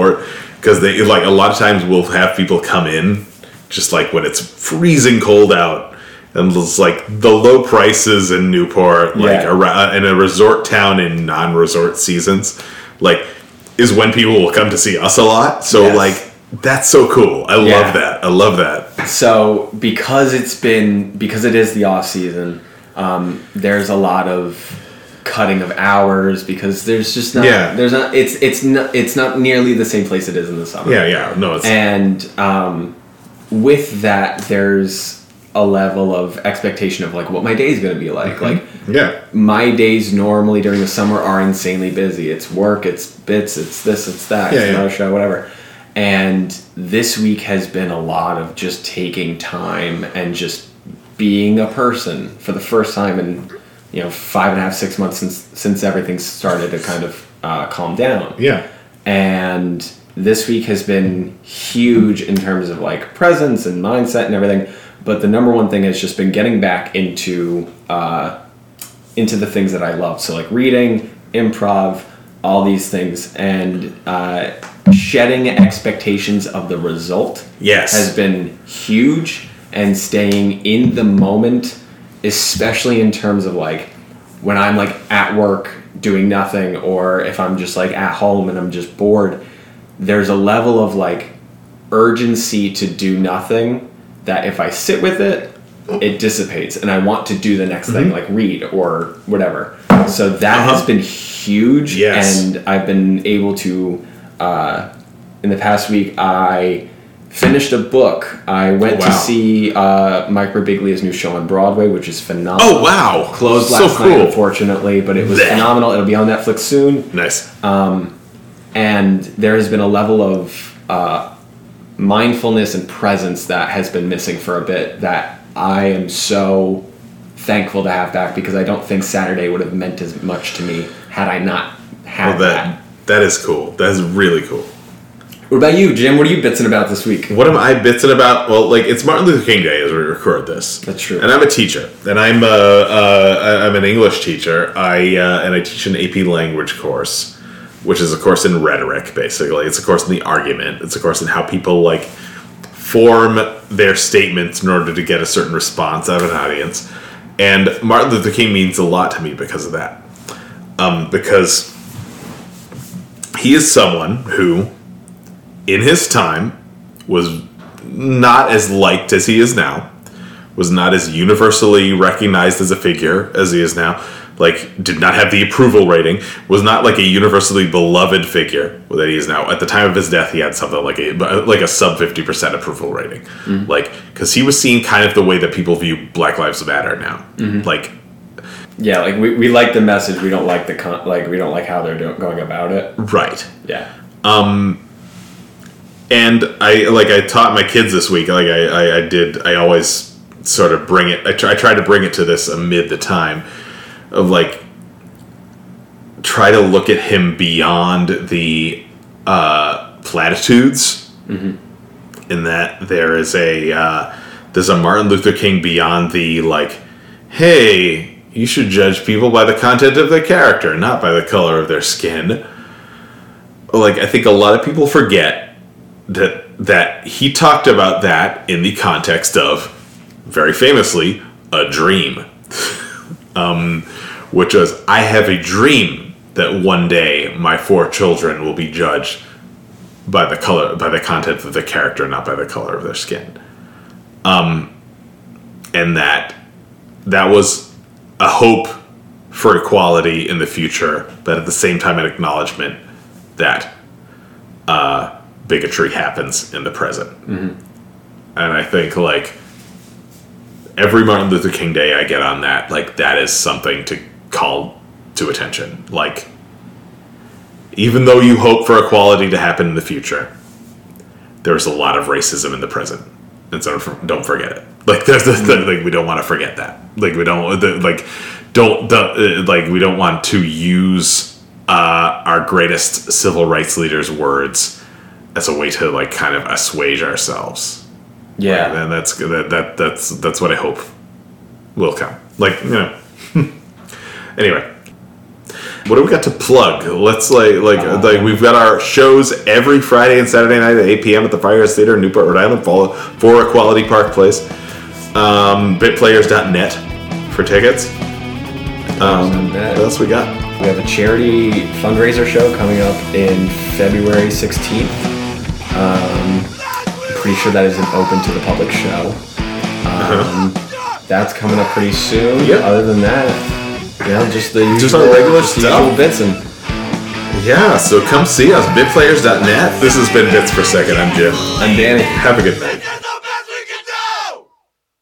Because they like a lot of times we'll have people come in just like when it's freezing cold out. And it's like the low prices in Newport, like Yeah. around, in a resort town in non-resort seasons, like is when people will come to see us a lot. So Yes. like that's so cool. I Yeah. love that. I love that. so because it's been because it is the off season, um, there's a lot of cutting of hours because there's just not Yeah. there's not it's it's not it's not nearly the same place it is in the summer. Yeah, yeah. No, it's and um, with that there's a level of expectation of like what my day is going to be like like yeah. my days normally during the summer are insanely busy it's work it's bits it's this it's that Yeah, it's yeah. another show whatever and this week has been a lot of just taking time and just being a person for the first time in you know five and a half six months since since everything started to kind of uh, calm down. Yeah. and this week has been huge in terms of like presence and mindset and everything. But the number one thing has just been getting back into uh, into the things that i love. So like reading improv all these things. And uh, shedding expectations of the result Yes. has been huge. And staying in the moment especially in terms of like when i'm like at work doing nothing or if i'm just like at home and i'm just bored there's a level of like urgency to do nothing that if i sit with it it dissipates and i want to do the next thing like read or whatever so that has Uh-huh. been huge Yes. and i've been able to uh, in the past week i finished a book i went Oh, to see uh, mike Birbiglia's new show on broadway which is phenomenal Oh wow! closed so last cool. night unfortunately but it was Blech. phenomenal it'll be on netflix soon Nice. and there has been a level of uh, mindfulness and presence that has been missing for a bit that I am so thankful to have back because I don't think Saturday would have meant as much to me had I not had Well, that that is cool. That is really cool. What about you, Jim? What are you bitsing about this week? What am I bitsing about? Well, like it's Martin Luther King Day as we record this. That's true. And I'm a teacher, and I'm uh, uh, I- I'm an English teacher. I uh, and I teach an AP language course, which is a course in rhetoric. Basically, it's a course in the argument. It's a course in how people like form their statements in order to get a certain response out of an audience. And Martin Luther King means a lot to me because of that. Um, because he is someone who, in his time, was not as liked as he is now, was not as universally recognized as a figure as he is now, like did not have the approval rating, was not like a universally beloved figure that he is now. At the time of his death, he had something like a like a sub fifty percent approval rating, mm-hmm. like because he was seen kind of the way that people view Black Lives Matter now, mm-hmm. like Yeah, like we, we like the message. We don't like the con- like we don't like how they're doing, going about it. Right. Yeah. Um, and I like I taught my kids this week. Like I, I, I did. I always sort of bring it. I try, I try to bring it to this amid the time of like try to look at him beyond the uh, platitudes. In that there is a uh, there's a Martin Luther King beyond the like, hey, you should judge people by the content of their character, not by the color of their skin. Like I think a lot of people forget that that he talked about that in the context of very famously a dream. (laughs) Um, which was i have a dream that one day my four children will be judged by the color by the content of the character not by the color of their skin. Um, and that that was a hope for equality in the future but at the same time an acknowledgement that uh, bigotry happens in the present. And I think like every Martin Luther King Day I get on that, like that is something to call to attention. Like even though you hope for equality to happen in the future, there's a lot of racism in the present. And so don't forget it. Like (laughs) there's the, like we don't want to forget that. Like we don't the, like don't the, uh, like we don't want to use uh, our greatest civil rights leaders' words as a way to like kind of assuage ourselves. Yeah. And that's that, that that's that's what I hope will come. Like you know. (laughs) anyway, what do we got to plug? Let's like like Uh, like we've got our shows every Friday and Saturday night at 8 p.m. at the Firehouse Theater in Newport, Rhode Island, for, for Equality Park Place. Um, bitplayers.net for tickets. Um, what else we got? We have a charity fundraiser show coming up in February 16th. Um, I'm pretty sure that is an open to the public show. Um, That's coming up pretty soon. Uh-huh. Yep. Other than that, you know, just the Just usual, regular stuff. usual bits and Yeah, so come see us, bitplayers.net. This has been Bits per Second. I'm Jim. I'm Danny. Have a good night.